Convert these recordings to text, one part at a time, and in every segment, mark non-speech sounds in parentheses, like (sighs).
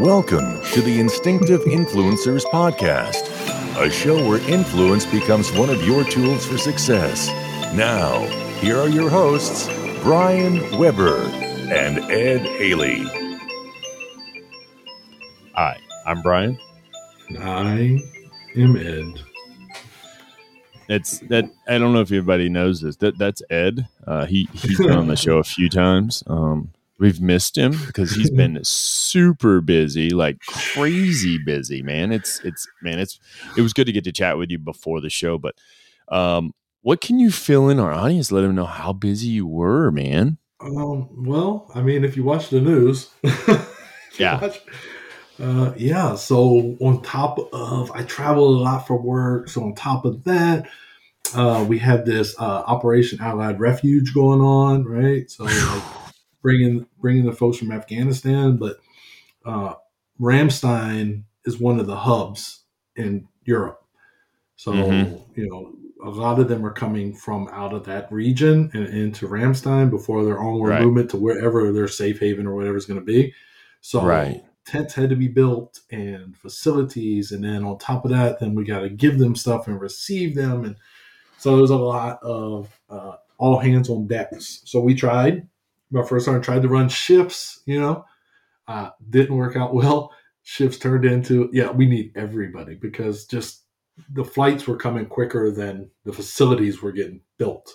Welcome to the Instinctive Influencers Podcast, a show where influence becomes one of your tools for success. Now, here are your hosts, Brian Weber and Ed Haley. Hi, I'm Brian. And I am Ed. It's that I don't know if everybody knows this. That that's Ed. Uh, he he's been on the show a few times. Um, we've missed him because he's been (laughs) super busy, like crazy busy, man. It's it's man, it's it was good to get to chat with you before the show, but um, what can you fill in our audience? Let them know how busy you were, man. Um, well, I mean, if you watch the news, (laughs) yeah. Watch, uh, yeah. So on top of, I travel a lot for work. So on top of that, uh, we have this uh, Operation Allied Refuge going on, right? So like bringing bringing the folks from Afghanistan, but uh, Ramstein is one of the hubs in Europe. So Mhm. you know, a lot of them are coming from out of that region and into Ramstein before their onward Right. movement to wherever their safe haven or whatever is going to be. So Right. tents had to be built and facilities, and then on top of that, then we got to give them stuff and receive them, and so there's a lot of uh, all hands on decks. So we tried. My first time I tried to run shifts, you know, uh, didn't work out (laughs) well. Shifts turned into yeah, we need everybody because just the flights were coming quicker than the facilities were getting built.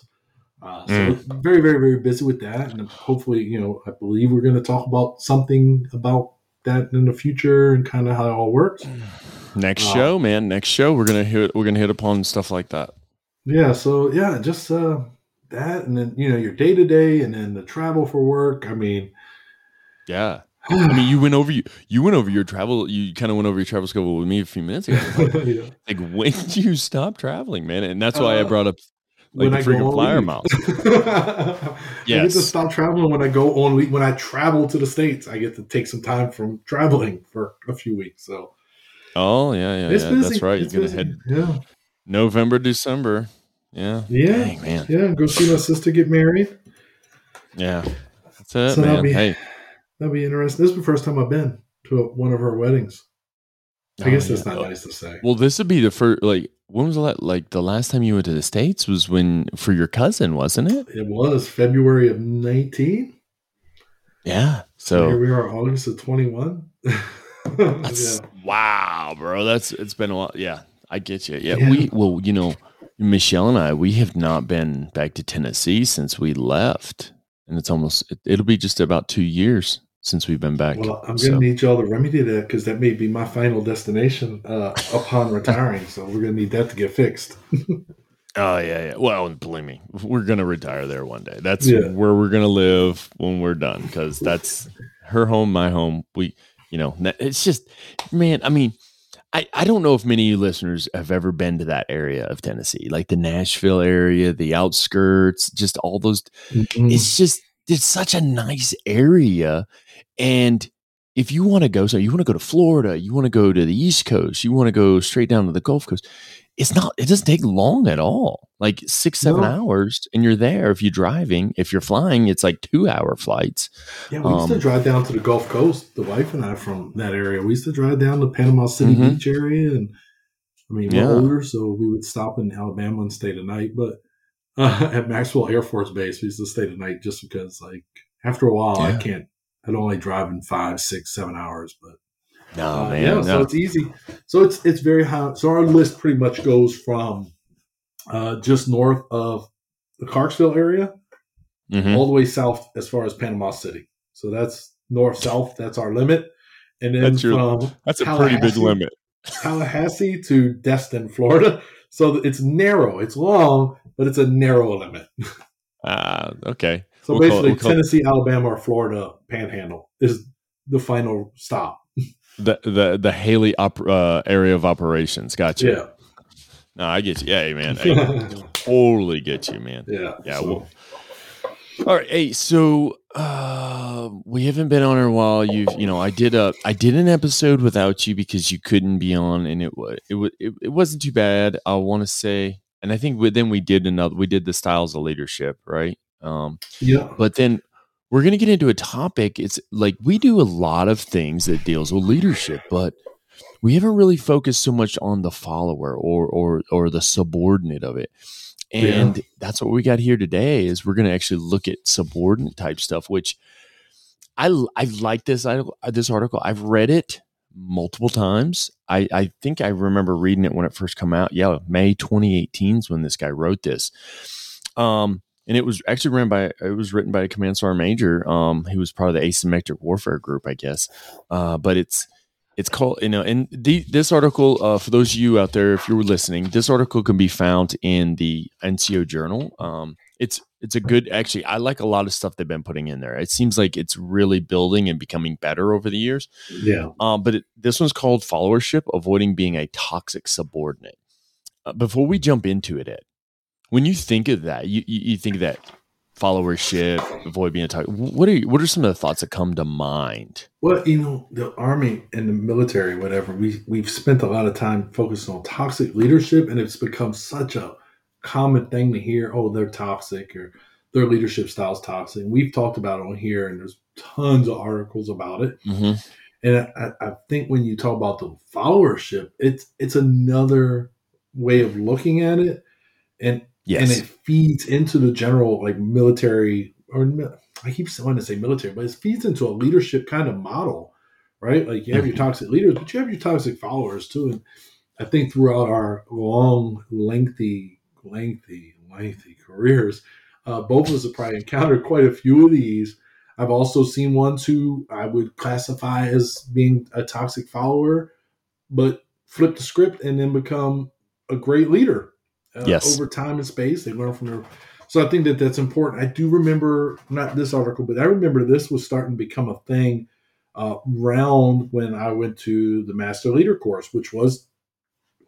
Uh, so Mm. very, very, very busy with that, and hopefully, you know, I believe we're going to talk about something about that in the future and kind of how it all works. Next Uh, show, man. Next show, we're gonna hit we're gonna hit upon stuff like that. Yeah, so yeah, just uh, that, and then you know your day to day, and then the travel for work. I mean, Yeah. I mean, you went over you you went over your travel. You kind of went over your travel schedule with me a few minutes ago. (laughs) Like, yeah. like, when do you stop traveling, man? And that's why I Uh, brought up like the go freaking flyer miles. (laughs) I get to stop traveling when I go on leave. When I travel to the states, I get to take some time from traveling for a few weeks. So Oh yeah, yeah, it's yeah. busy. That's right. It's You're gonna head Yeah, November, December. Yeah. yeah, Dang, man. yeah. Go see my sister get married. Yeah. That's it, So that'll man. be- hey. That'd be interesting. This is the first time I've been to one of her weddings. I Oh, guess that's yeah. not nice to say. Well, this would be the first. Like, when was the la- like the last time you went to the states? Was when for your cousin, wasn't it? It was February of 19. Yeah. So here we are, August of 21. (laughs) that's yeah. wow, bro. That's it's been a while. Yeah, I get you. Yeah, Yeah. we well, you know, Michelle and I, we have not been back to Tennessee since we left, and it's almost it, it'll be just about two years since we've been back. Well, I'm going to need y'all to remedy that because that may be my final destination uh, upon retiring. So we're going to need that to get fixed. (laughs) Oh yeah, yeah. Well, believe me, we're gonna retire there one day. That's Yeah. where we're gonna live when we're done because that's her home, my home. We, you know, it's just, man. I mean, I I don't know if many of you listeners have ever been to that area of Tennessee, like the Nashville area, the outskirts, just all those. Mm. It's just it's such a nice area, and if you want to go, so you want to go to Florida, you want to go to the East Coast, you want to go straight down to the Gulf Coast it's not it doesn't take long at all like six seven No. hours and you're there if you're driving if you're flying it's like two hour flights Yeah, we used to Um, drive down to the Gulf Coast. The wife and I from that area. We used to drive down to Panama City Mhm. Beach area, and I mean we're Yeah. older, so we would stop in Alabama and stay the night. But uh, (laughs) at Maxwell Air Force Base, we used to stay the night just because, like, after a while, I can't. I'd only drive in five, six, seven hours, but no Uh, man yeah, so no. it's easy. So it's it's very high. So our list pretty much goes from uh, just north of the Clarksville area Mhm. all the way south as far as Panama City. So that's north south. That's our limit. And then That's your- from that's a pretty big limit (laughs) Tallahassee to Destin, Florida. So it's narrow. It's long, but it's a narrow limit. ah okay So We'll call it- basically, we'll Tennessee, Alabama, or Florida Panhandle is the final stop. The the the haley op- uh, area of operations gotcha Yeah. no i get you yeah hey, man (laughs) I totally get you man yeah. Yeah, So- well- All right, hey, so uh, we haven't been on in a while. You, you know, I did a, I did an episode without you because you couldn't be on, and it was, it was, it, it wasn't too bad. I want to say, and I think we, then we did another, we did the styles of leadership, right? Um, yeah. but then we're going to get into a topic. It's like we do a lot of things that deals with leadership, but we haven't really focused so much on the follower or or or the subordinate of it. And yeah. that's what we got here today is we're going to actually look at subordinate type stuff, which I I like this I, this article. I've read it multiple times. I, I think I remember reading it when it first came out. Yeah, May 2018 is when this guy wrote this. Um, and it was actually written by it was written by a command sergeant major. Um, he was part of the asymmetric warfare group, I guess. Uh, but it's it's called you know, and the, this article uh, for those of you out there, if you were listening, this article can be found in the NCO Journal. Um, it's it's a good actually. I like a lot of stuff they've been putting in there. It seems like it's really building and becoming better over the years. Yeah. Um, but it, this one's called followership, avoiding being a toxic subordinate. Uh, before we jump into it, Ed, when you think of that, you, you, you think of that followership, avoid being a toxic. What are you, what are some of the thoughts that come to mind? Well, you know, the army and the military, whatever, we we've spent a lot of time focusing on toxic leadership, and it's become such a common thing to hear. Oh, they're toxic, or their leadership style is toxic. And we've talked about it on here, and there's tons of articles about it. Mm-hmm. And I, I think when you talk about the followership, it's it's another way of looking at it, and yes. and it feeds into the general like military or I keep wanting to say military, but it feeds into a leadership kind of model, right? Like you have your mm-hmm. toxic leaders, but you have your toxic followers too. And I think throughout our long, lengthy, lengthy, lengthy careers, uh, both of us have probably encountered quite a few of these. I've also seen ones who I would classify as being a toxic follower, but flip the script and then become a great leader. Uh, yes. Over time and space, they learn from their. So I think that that's important. I do remember not this article, but I remember this was starting to become a thing uh, around when I went to the Master Leader course, which was,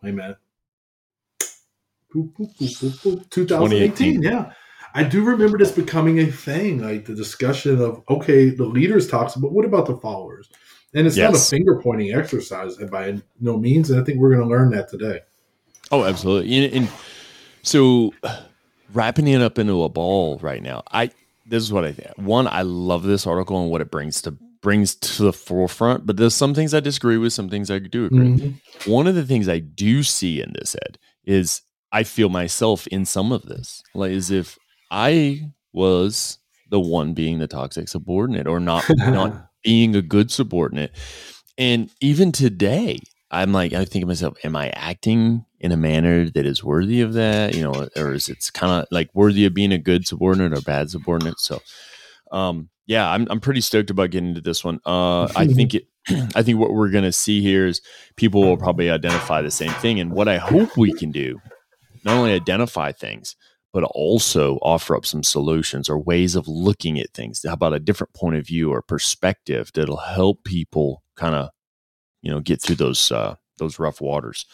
wait a minute, 2018. Yeah. I do remember this becoming a thing, like the discussion of okay, the leaders talks, but what about the followers? And it's yes. not a finger pointing exercise by no means, and I think we're going to learn that today. Oh, absolutely. And, and so, wrapping it up into a ball right now, I this is what I think. One, I love this article and what it brings to brings to the forefront, but there's some things I disagree with, some things I do agree. Mm-hmm. One of the things I do see in this Ed is I feel myself in some of this, like as if I was the one being the toxic subordinate or not (laughs) not being a good subordinate. And even today, I'm like, I think of myself, am I acting in a manner that is worthy of that? You know, or is it's kind of like worthy of being a good subordinate or bad subordinate? So, um, yeah, I'm, I'm pretty stoked about getting into this one. Uh, I (laughs) think it, (clears throat) I think what we're going to see here is people will probably identify the same thing. And what I hope we can do, not only identify things, but also offer up some solutions or ways of looking at things. How about a different point of view or perspective that'll help people kind of, you know, get through those uh, those rough waters.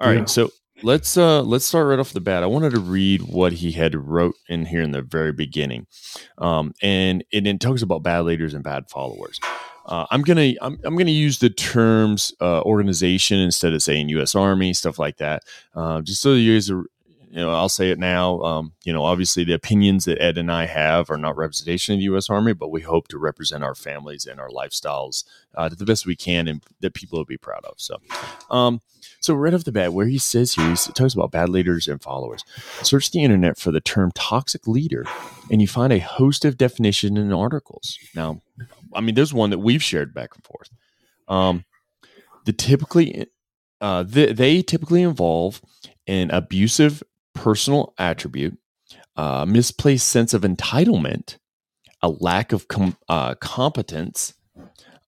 All right, yeah. so let's uh let's start right off the bat. I wanted to read what he had wrote in here in the very beginning, um, and it, it talks about bad leaders and bad followers. Uh, I'm gonna I'm, I'm gonna use the terms uh, organization instead of saying U.S. Army stuff like that, uh, just so you guys are you know, I'll say it now. Um, you know, obviously the opinions that Ed and I have are not representation of the U.S. Army, but we hope to represent our families and our lifestyles uh, to the best we can, and that people will be proud of. So, um, so right off the bat, where he says here, he talks about bad leaders and followers. Search the internet for the term toxic leader, and you find a host of definitions and articles. Now, I mean, there's one that we've shared back and forth. Um, the typically, uh, the, they typically involve an abusive personal attribute, uh, misplaced sense of entitlement, a lack of com- uh, competence,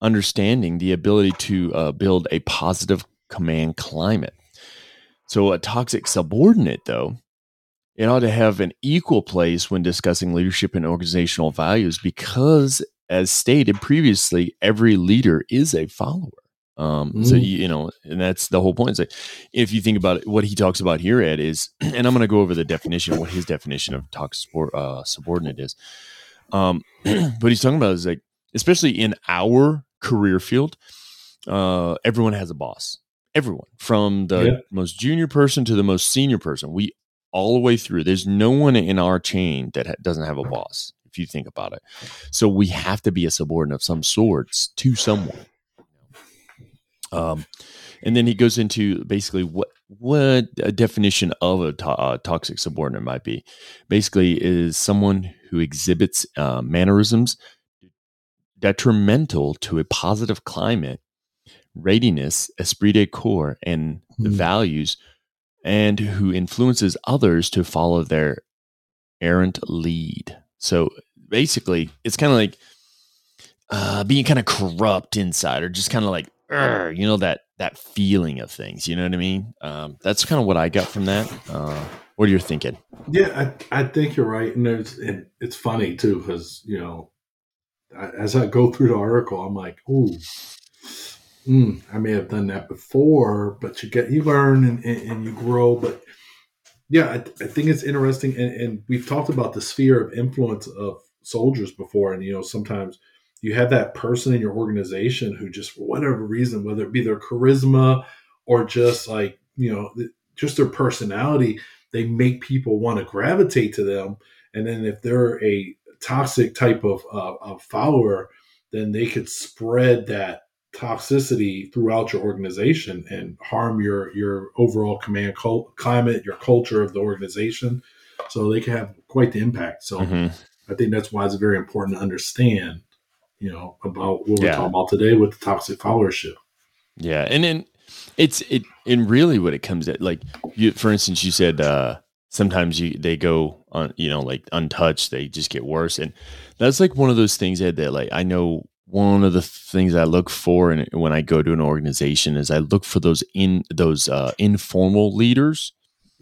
understanding the ability to uh, build a positive command climate. So, a toxic subordinate, though, it ought to have an equal place when discussing leadership and organizational values because, as stated previously, every leader is a follower. Um, mm. So you, you, know, and that's the whole point. It's like if you think about it, what he talks about here, Ed, is, (clears throat) and I'm going to go over the definition, what his definition of toxic uh, subordinate is. Um, (clears throat) but he's talking about is like, especially in our career field, uh, everyone has a boss. Everyone, from the yeah. most junior person to the most senior person, we all the way through. There's no one in our chain that ha- doesn't have a boss if you think about it. So we have to be a subordinate of some sorts to someone. Um, and then he goes into basically what what a definition of a to- uh, toxic subordinate might be. Basically, is someone who exhibits uh, mannerisms detrimental to a positive climate, readiness, esprit de corps, and Hmm. values, and who influences others to follow their errant lead. So basically, it's kind of like uh, being kind of corrupt inside, or just kind of like, you know, that that feeling of things. You know what I mean? Um, that's kind of what I got from that. Uh, what are you thinking? Yeah, I, I think you're right, and and it's funny too because you know, I, as I go through the article, I'm like, ooh, mm, I may have done that before, but you get you learn and, and, and you grow. But yeah, I, I think it's interesting, and, and we've talked about the sphere of influence of soldiers before, and you know, sometimes you have that person in your organization who just for whatever reason, whether it be their charisma or just like you know, just their personality they make people want to gravitate to them. And then if they're a toxic type of, uh, of follower, then they could spread that toxicity throughout your organization and harm your your overall command cult, climate, your culture of the organization. So they can have quite the impact. So Mhm. I think that's why it's very important to understand, you know, about what we're talking about today with the toxic followership. Yeah, and then it's it and really what it comes at like you for instance you said uh sometimes you they go on you know like untouched they just get worse and that's like one of those things Ed, that like I know one of the things I look for in, when I go to an organization is I look for those in those uh, informal leaders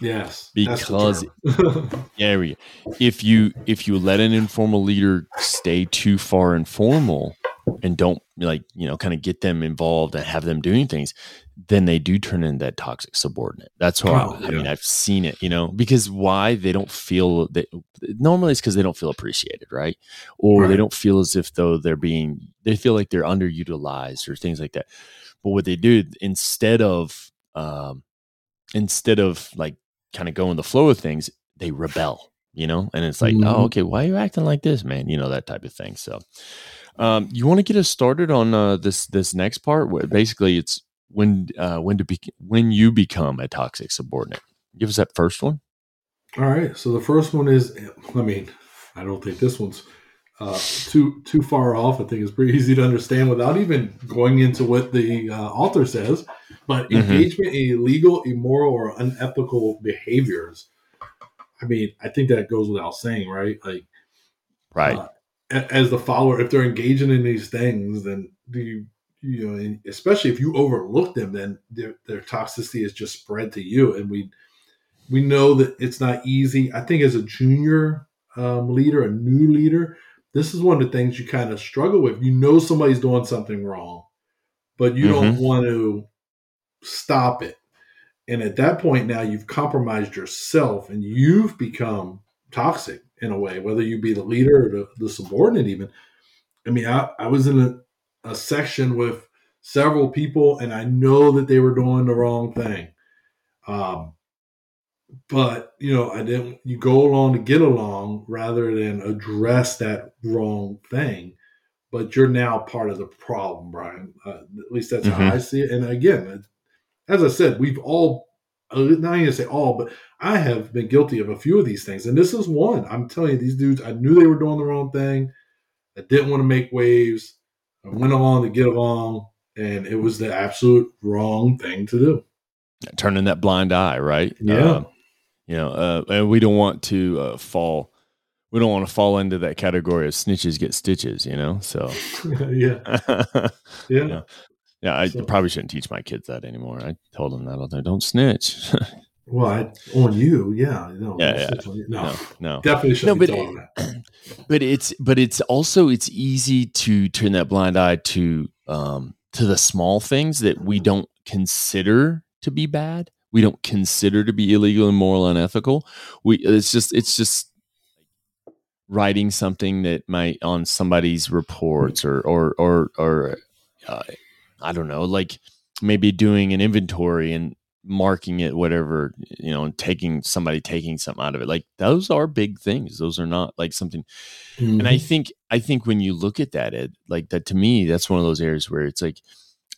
Yes. Because- that's the term. yeah we- if you if you let an informal leader stay too far informal and don't like you know kind of get them involved and have them doing things then they do turn into that toxic subordinate that's why Oh, i mean yeah. i've seen it you know because why they don't feel that normally it's because they don't feel appreciated right or they don't feel as if though they're being they feel like they're underutilized or things like that but what they do instead of um instead of like kind of go in the flow of things they rebel you know and it's like Mhm. oh okay why are you acting like this man you know that type of thing so um you want to get us started on uh this this next part where basically it's when uh when to be when you become a toxic subordinate give us that first one All right. So the first one is, I mean, I don't think this one's uh, too too far off. I think it's pretty easy to understand without even going into what the uh, author says. But Mhm. engagement in illegal, immoral, or unethical behaviors. I mean, I think that goes without saying, right? Like, right uh, as the follower, if they're engaging in these things, then do you, you know, especially if you overlook them, then their, their toxicity is just spread to you. And we, we know that it's not easy. I think as a junior um, leader, a new leader, this is one of the things you kind of struggle with. You know somebody's doing something wrong, but you don't want to stop it. And at that point, now you've compromised yourself and you've become toxic in a way, whether you be the leader or the, the subordinate, even. I mean, I, I was in a, a section with several people and I know that they were doing the wrong thing. Um, but you know, I didn't. You go along to get along rather than address that wrong thing. But you're now part of the problem, Brian. Uh, at least that's how Mhm. I see it. And again, as I said, we've all, uh, not even say all, but I have been guilty of a few of these things. And this is one. I'm telling you, these dudes, I knew they were doing the wrong thing. I didn't want to make waves. I went along to get along, and it was the absolute wrong thing to do. turning that blind eye right Yeah. Uh, you know uh and we don't want to uh fall we don't want to fall into that category of snitches get stitches you know so (laughs) yeah, (laughs) yeah. Yeah. Yeah, I So- probably shouldn't teach my kids that anymore. I told them that all the time. Don't snitch. (laughs) Well, I, on you, yeah, no, Yeah, yeah. you. no, no, no. definitely shouldn't No, but. (clears throat) But it's but it's also it's easy to turn that blind eye to um to the small things that we don't consider to be bad. We don't consider to be illegal, immoral, unethical. We it's just it's just writing something that might on somebody's reports or or or or uh, I don't know, like maybe doing an inventory and marking it whatever you know and taking somebody taking something out of it like those are big things those are not like something Mm-hmm. and i think i think when you look at that ed like that to me that's one of those areas where it's like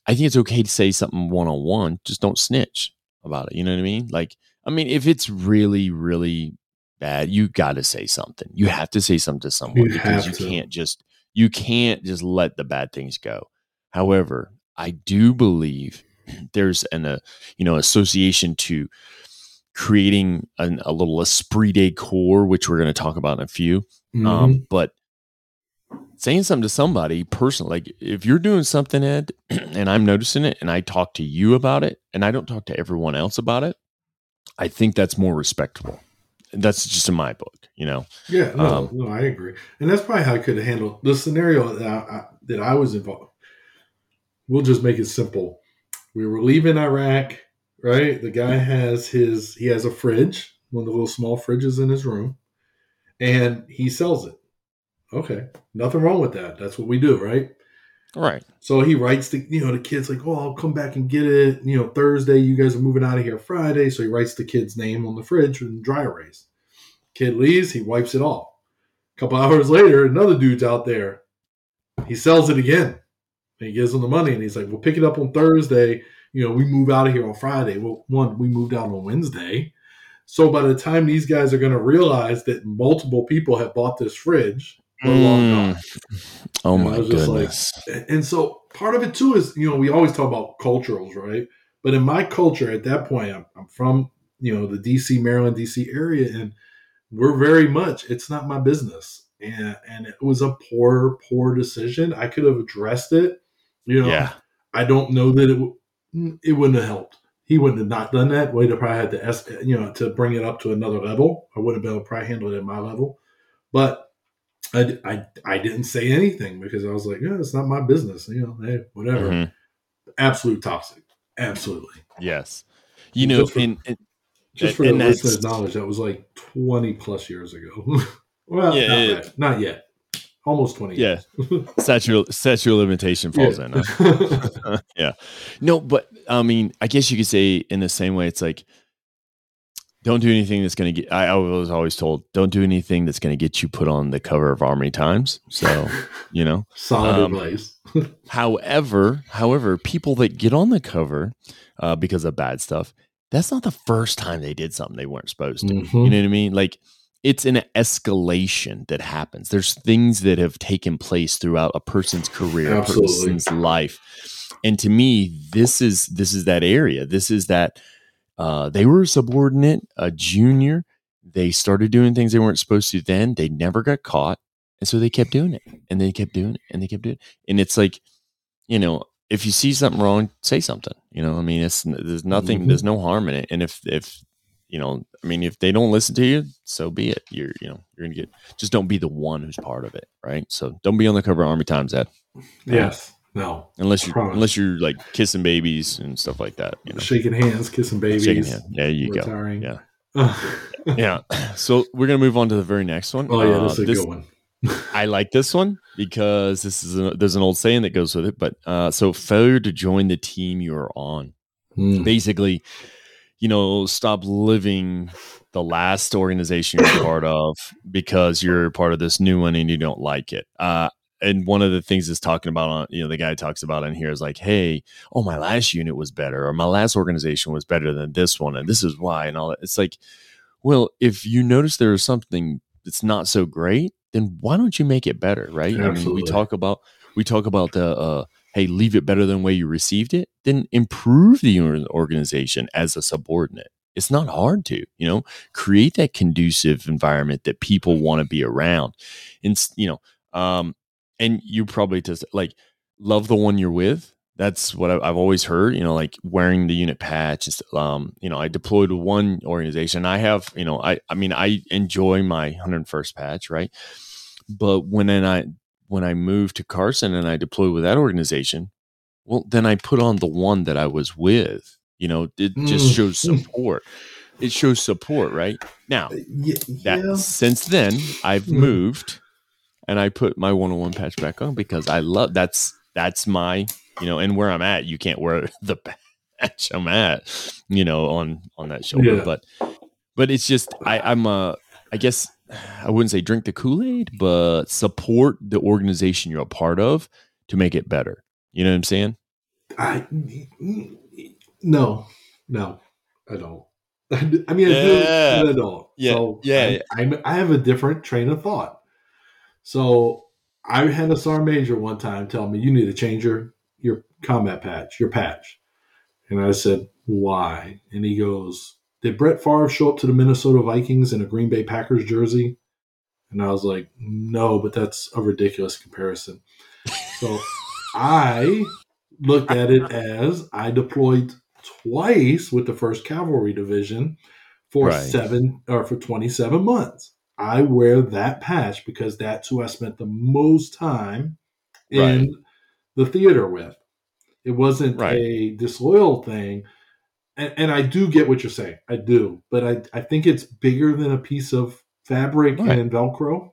i think it's okay to say something one-on-one just don't snitch about it you know what i mean like i mean if it's really really bad you got to say something you have to say something to someone You because you to. can't just you can't just let the bad things go however i do believe (clears throat) there's an uh, you know association to creating an, a little esprit de corps which we're going to talk about in a few Mhm. um, but saying something to somebody personally, like if you're doing something, Ed, (clears throat) and I'm noticing it, and I talk to you about it, and I don't talk to everyone else about it, I think that's more respectable. That's just in my book, you know. Yeah, no, Um, no, I agree, and that's probably how I could have handled the scenario that I, I, that I was involved. We'll just make it simple. We were leaving Iraq, right? The guy has his he has a fridge, one of the little small fridges in his room, and he sells it. Okay, nothing wrong with that. That's what we do, right? Right. So he writes the you know the kids like, oh, I'll come back and get it. You know, Thursday. You guys are moving out of here Friday. So he writes the kid's name on the fridge and dry erase. Kid leaves. He wipes it off. A couple (laughs) hours later, another dude's out there. He sells it again. And he gives him the money, and he's like, "We'll pick it up on Thursday. You know, we move out of here on Friday. Well, one, we moved out on Wednesday. So by the time these guys are going to realize that multiple people have bought this fridge, we're long Mm. gone. Oh And my just like, goodness. And so part of it too is, you know, we always talk about culturals, right? But in my culture at that point, I'm, I'm from, you know, the DC, Maryland, DC area, and we're very much, it's not my business. And, and it was a poor, poor decision. I could have addressed it. You know, yeah. I don't know that it, it wouldn't have helped. He wouldn't have not done that. Wade have probably had to, es- you know, to bring it up to another level. I wouldn't have been able to probably handle it at my level. But I, I, I didn't say anything because I was like, yeah, it's not my business. You know, hey, whatever. Mhm. Absolute toxic. Absolutely. Yes. You know, Just for- and, and Just for And the listeners' knowledge, that was like 20 plus years ago. (laughs) well, Yeah, not, it- not yet. Almost 20 Yeah. statute (laughs) of limitation falls in. huh? (laughs) yeah. No, but I mean, I guess you could say in the same way, it's like, don't do anything that's going to get, I, I was always told, don't do anything that's going to get you put on the cover of Army Times. So, (laughs) you know, Solid Um, advice. (laughs) however, however, people that get on the cover uh, because of bad stuff, that's not the first time they did something they weren't supposed to. Mhm. You know what I mean? Like it's an escalation that happens. There's things that have taken place throughout a person's career, a person's life. And to me, this is this is that area. This is that uh, they were a subordinate, a junior. They started doing things they weren't supposed to then. They never got caught. And so they kept doing it. And they kept doing it. And they kept doing it. And it's like, you know, if you see something wrong, say something. You know, I mean, it's there's nothing, Mhm. there's no harm in it. And if if you know, I mean, if they don't listen to you, so be it. You're you know, you're gonna get just don't be the one who's part of it, right? So don't be on the cover of Army Times Ed. Yes. No. Unless you Promise. unless you're like kissing babies and stuff like that. You know. Shaking hands, kissing babies. Shaking hand. There you go. retiring. Yeah. oh, (laughs) Yeah. So we're gonna move on to the very next one. Oh yeah, Uh, that's a this- good one. (laughs) I like this one because this is a, there's an old saying that goes with it. But uh, so failure to join the team you are on, Mm. basically, you know, stop living the last organization you're part of because you're part of this new one and you don't like it. Uh, and one of the things is talking about on you know the guy talks about in here is like hey oh my last unit was better or my last organization was better than this one and this is why and all that. It's like well if you notice there is something that's not so great then why don't you make it better right? I mean we talk about we talk about the uh hey leave it better than the way you received it then improve the organization as a subordinate. It's not hard to you know? Create that conducive environment that people want to be around. And you know um and you probably just like love the one you're with that's what I've always heard. You know, like wearing the unit patch. Is, um, you know, I deployed one organization. I have, you know, I I mean, I enjoy my 101st patch, right? But when then I when I moved to Carson and I deployed with that organization, well, then I put on the one that I was with. You know, it just Mm. shows (laughs) support. It shows support, right? Now, Yeah, that since then I've Mm. moved and I put my 101 patch back on because I love that's that's my you know and where I'm at you can't wear (laughs) the patch I'm at, you know, on on that shoulder. Yeah. But but it's just I, I'm uh I guess I wouldn't say drink the Kool Aid, but support the organization you're a part of to make it better. You know what I'm saying? I no, no, I don't. (laughs) I mean, I Yeah. do, but I don't. Yeah, So yeah, I, I'm, I have a different train of thought. So I had a sergeant major one time tell me, "You need to change your your combat patch, your patch," and I said, "Why?" And he goes, "Did Brett Favre show up to the Minnesota Vikings in a Green Bay Packers jersey?" And I was like, "No, but that's a ridiculous comparison." So I looked at it as I deployed twice with the First Cavalry Division for Right. seven or for 27 months. I wear that patch because that's who I spent the most time in Right. the theater with. It wasn't Right. a disloyal thing. And, and I do get what you're saying. I do. But I, I think it's bigger than a piece of fabric Right. and Velcro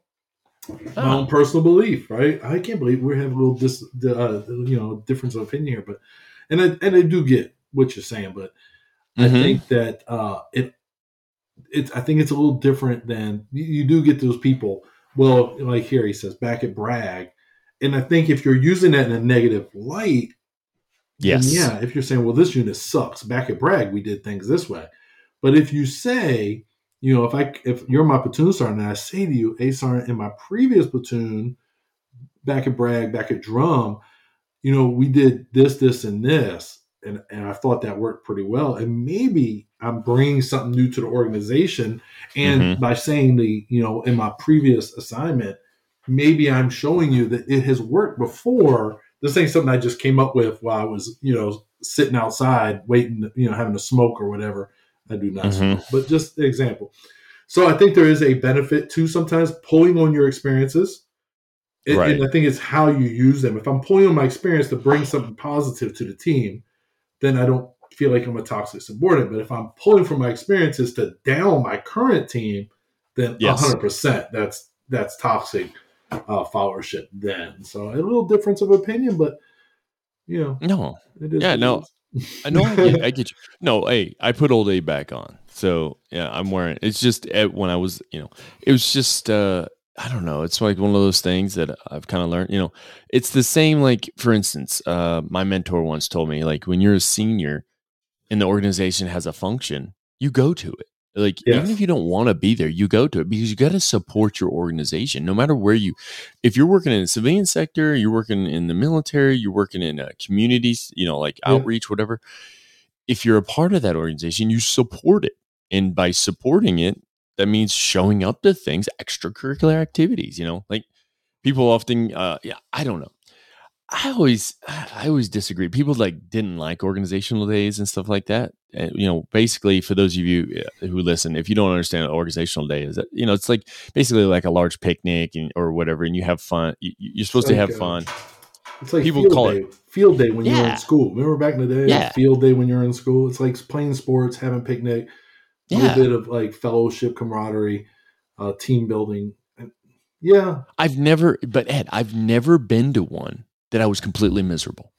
my Oh. own personal belief, right? I can't believe we have a little dis, uh, you know, difference of opinion here, but and I and I do get what you're saying, but I Mhm. think that uh, it it's I think it's a little different than you, you do get those people. Well, like here he says back at Bragg, and I think if you're using that in a negative light, Yes. yeah, if you're saying, well, this unit sucks. Back at Bragg, we did things this way. But if you say, you know, if I if you're my platoon sergeant and I say to you, a sergeant in my previous platoon, back at Bragg, back at Drum, you know, we did this, this, and this, and and I thought that worked pretty well. And maybe I'm bringing something new to the organization, and Mhm. by saying the, you know, in my previous assignment, maybe I'm showing you that it has worked before. This ain't something I just came up with while I was, you know, sitting outside waiting, you know, having a smoke or whatever. I do not Mhm. smoke, but just an example. So I think there is a benefit to sometimes pulling on your experiences. And, Right. and I think it's how you use them. If I'm pulling on my experience to bring something positive to the team, then I don't feel like I'm a toxic subordinate. But if I'm pulling from my experiences to down my current team, then Yes. 100% that's that's toxic uh, followership then. So a little difference of opinion, but you know, No. it is. Yeah, no. I know. I get, I get you. (laughs) No, hey, I put old A back on. So yeah, I'm wearing. It's just eh, when I was, you know, it was just. uh I don't know. It's like one of those things that I've kind of learned. You know, it's the same. Like for instance, uh, my mentor once told me, like when you're a senior, and the organization has a function, you go to it. Like Yes. even if you don't want to be there, you go to it because you got to support your organization, no matter where you. If you're working in the civilian sector, you're working in the military, you're working in uh, communities, you know, like Yeah. outreach, whatever. If you're a part of that organization, you support it, and by supporting it, that means showing up to things, extracurricular activities. You know, like people often, uh, yeah, I don't know. I always, I always disagree. People like didn't like organizational days and stuff like that. And, you know, basically, for those of you uh, who listen, if you don't understand what organizational day is, that you know, it's like basically like a large picnic and, or whatever, and you have fun. You, you're supposed to have fun. It's like People field call day. field day when you were Yeah. in school. Remember back in the day, Yeah. field day when you're in school. It's like playing sports, having picnic, a Yeah, little bit of like fellowship, camaraderie, uh, team building. Yeah, I've never, but Ed, I've never been to one that I was completely miserable.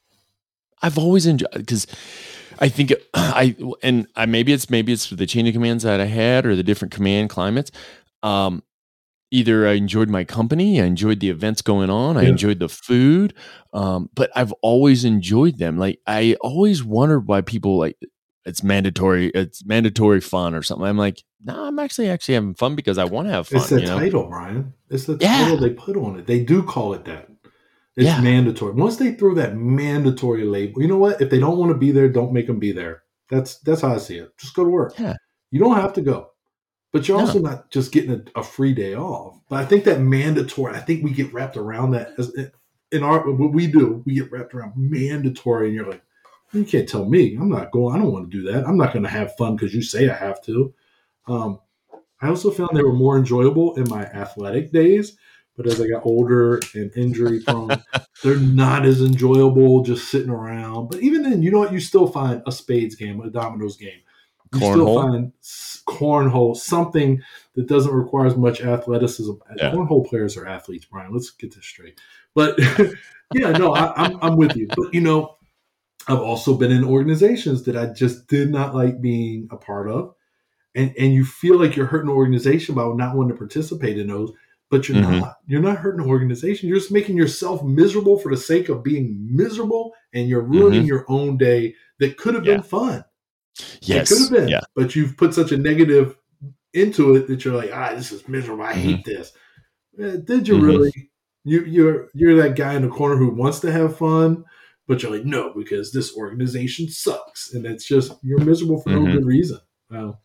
I've always enjoyed because I think (clears throat) I and I maybe it's maybe it's the chain of commands that I had or the different command climates. Um, either I enjoyed my company, I enjoyed the events going on, I enjoyed the food, um, but I've always enjoyed them. Like I always wondered why people like it's mandatory, it's mandatory fun or something. I'm like, no, I'm actually actually having fun because I want to have fun. it's the you know? title, Brian. It's the Yeah. title they put on it. They do call it that. It's Yeah. mandatory. Once they throw that mandatory label, you know what? If they don't want to be there, don't make them be there. That's that's how I see it. Just go to work. Yeah. You don't have to go, but you're No. also not just getting a, a free day off. But I think that mandatory. I think we get wrapped around that as in our what we do. We get wrapped around mandatory, and you're like, you can't tell me I'm not going. I don't want to do that. I'm not going to have fun because you say I have to. Um, I also found they were more enjoyable in my athletic days, but as I got older and injury (laughs) prone, they're not as enjoyable just sitting around. But even then, you know what? You still find a spades game, a dominoes game. You still find cornhole, something that doesn't require as much athleticism. Yeah. Cornhole players are athletes, Brian. Let's get this straight. But (laughs) yeah, no, I, I'm, I'm with you. But you know, I've also been in organizations that I just did not like being a part of. And, and you feel like you're hurting the organization by not wanting to participate in those, but you're Mhm. not. You're not hurting the organization. You're just making yourself miserable for the sake of being miserable, and you're ruining your own day that could have Mm-hmm. Yeah. been fun. Yes. It could have been, Yeah. but you've put such a negative into it that you're like, ah, this is miserable. I Mm-hmm. hate this. Eh, did you Mhm. really? You, you're you're that guy in the corner who wants to have fun, but you're like, no, because this organization sucks, and it's just you're miserable for no good reason. Wow.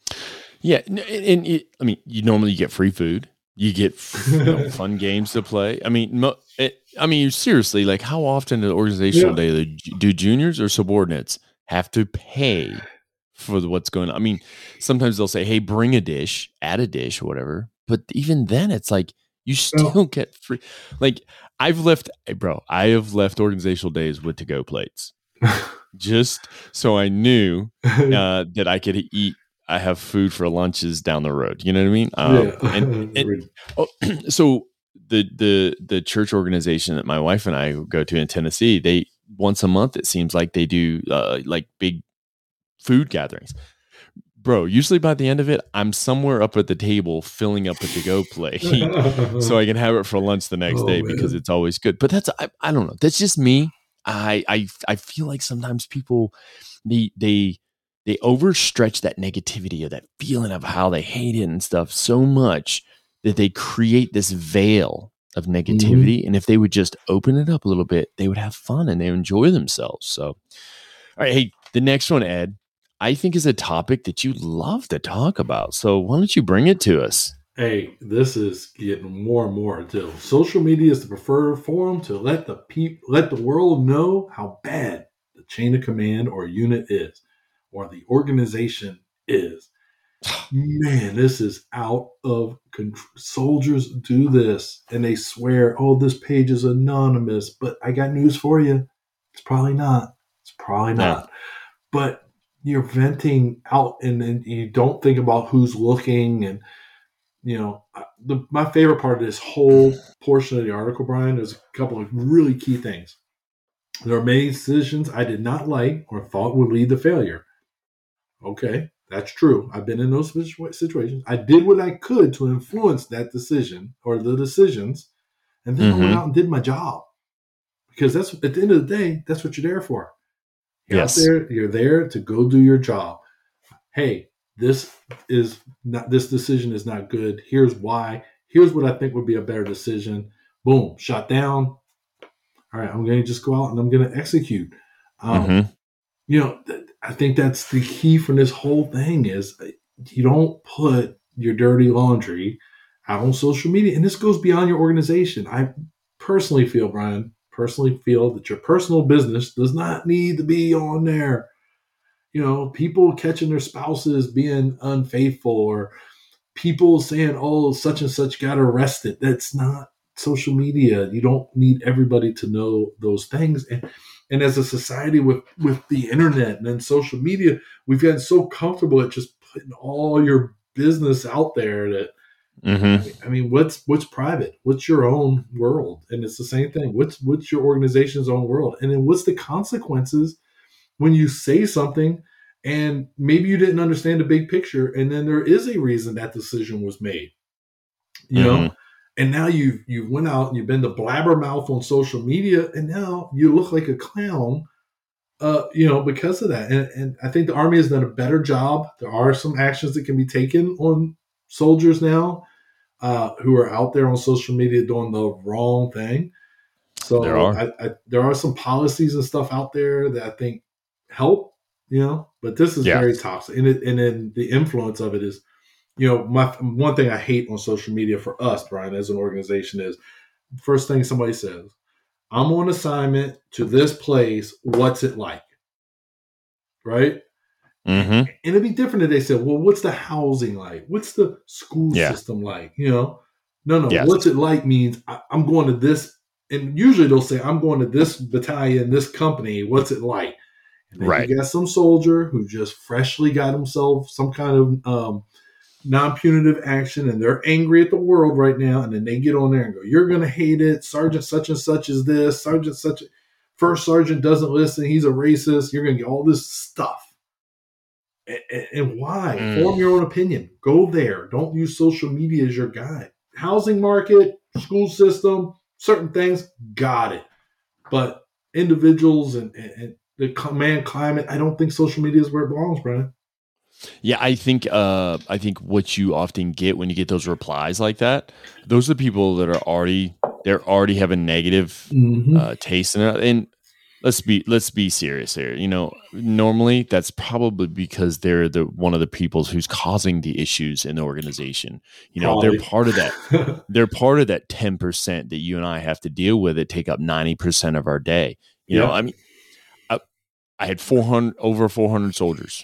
Yeah, and, and it, I mean, you normally get free food. You get you know, (laughs) fun games to play. I mean, mo- it, I mean, seriously, like how often at organizational Yeah. day do- do juniors or subordinates have to pay for the, what's going on? I mean, sometimes they'll say, "Hey, bring a dish, add a dish, or whatever." But even then, it's like you still get free. Like I've left, bro. I have left organizational days with to go plates, (laughs) just so I knew (laughs) uh, that I could eat. I have food for lunches down the road. You know what I mean? Um, yeah. (laughs) and, and oh, (clears throat) so the the the church organization that my wife and I go to in Tennessee, they once a month it seems like they do uh, like big food gatherings. Bro, usually by the end of it, I'm somewhere up at the table filling up a to go plate (laughs) (laughs) so I can have it for lunch the next Oh, day because it's always good. But that's I, I don't know. That's just me. I I I feel like sometimes people they they they overstretch that negativity or that feeling of how they hate it and stuff so much that they create this veil of mm-hmm. negativity. And if they would just open it up a little bit, they would have fun and they enjoy themselves. So, all right, hey, the next one, Ed, I think is a topic that you love to talk about. So why don't you bring it to us? Hey, this is getting more and more until social media is the preferred forum to let the peop- let the world know how bad the chain of command or unit is, or the organization is. Man, this is out of control. Soldiers do this and they swear, "Oh, this page is anonymous," but I got news for you. It's probably not. It's probably No. not. But you're venting out, and then you don't think about who's looking and you know, the, my favorite part of this whole portion of the article, Brian, there's a couple of really key things. There are many decisions I did not like or thought would lead to failure. Okay, that's true. I've been in those situations. I did what I could to influence that decision or the decisions, and then I went Mhm. out and did my job. Because that's at the end of the day, that's what you're there for. You're Yes. there, you're there to go do your job. Hey, this is not this decision is not good. Here's why. Here's what I think would be a better decision. Boom, shot down. All right, I'm going to just go out and I'm going to execute. Um, Mhm. You know, th- I think that's the key from this whole thing is you don't put your dirty laundry out on social media, and this goes beyond your organization. I personally feel, Brian, personally feel that your personal business does not need to be on there you know, people catching their spouses being unfaithful or people saying, oh, such and such got arrested. That's not social media. You don't need everybody to know those things. And, and as a society with, with the internet and then social media, we've gotten so comfortable at just putting all your business out there that Mhm. I mean, what's what's private? What's your own world? And it's the same thing. What's what's your organization's own world? And then what's the consequences when you say something and maybe you didn't understand the big picture, and then there is a reason that decision was made. You know, Mhm. And now you've you went out and you've been the blabbermouth on social media, and now you look like a clown. Uh, you know, because of that, and, and I think the army has done a better job. There are some actions that can be taken on soldiers now uh, who are out there on social media doing the wrong thing. So There are. I, I, there are some policies and stuff out there that I think help, you know, but this is Yeah. very toxic. And, it, and then the influence of it is, you know, my one thing I hate on social media for us, Brian, as an organization is first thing somebody says, I'm on assignment to this place. What's it like? Right? Mhm. And it'd be different if they said, well, what's the housing like? What's the school Yeah. system like? You know, no, no. Yes. What's it like means I, I'm going to this, and usually they'll say, I'm going to this battalion, this company. What's it like? Right. you got some soldier who just freshly got himself some kind of um, non punitive action, and they're angry at the world right now. And then they get on there and go, You're going to hate it. Sergeant such and such is this, Sergeant such. first sergeant doesn't listen. He's a racist. You're going to get all this stuff. And, and why? Mm. Form your own opinion. Go there. Don't use social media as your guide. Housing market, school system, certain things, got it. But individuals and, and, and the command climate, I don't think social media is where it belongs, Brian. Yeah, I think uh, I think what you often get when you get those replies like that, those are the people that are already they're already have a negative Mm-hmm. uh, taste in it. And let's be let's be serious here. You know, normally that's probably because they're the one of the people who's causing the issues in the organization. You know, Probably. they're part of that. (laughs) They're part of that ten percent that you and I have to deal with. That take up ninety percent of our day. You know, I mean, I, I had four hundred over four hundred soldiers.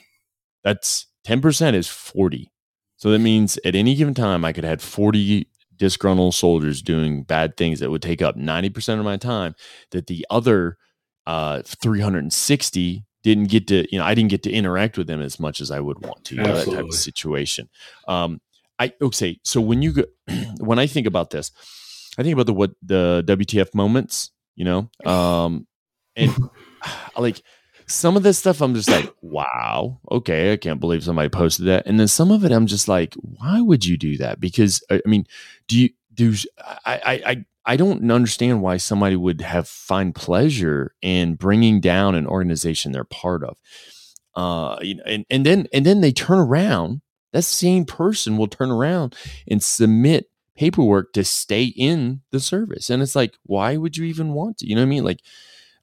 That's ten percent is forty. So that means at any given time, I could have had forty disgruntled soldiers doing bad things that would take up ninety percent of my time. That the other uh, 360 didn't get to you know i didn't get to interact with them as much as i would want to you know, that type of situation um i okay so when you go (clears throat) when i think about this i think about the what the wtf moments you know (laughs) um and (sighs) like some of this stuff i'm just like wow okay i can't believe somebody posted that and then some of it i'm just like why would you do that because i I mean do you do I, I i don't understand why somebody would have find pleasure in bringing down an organization they're part of. Uh, you know, and, and then and then they turn around. That same person will turn around and submit paperwork to stay in the service, and it's like, why would you even want to? You know what I mean? Like,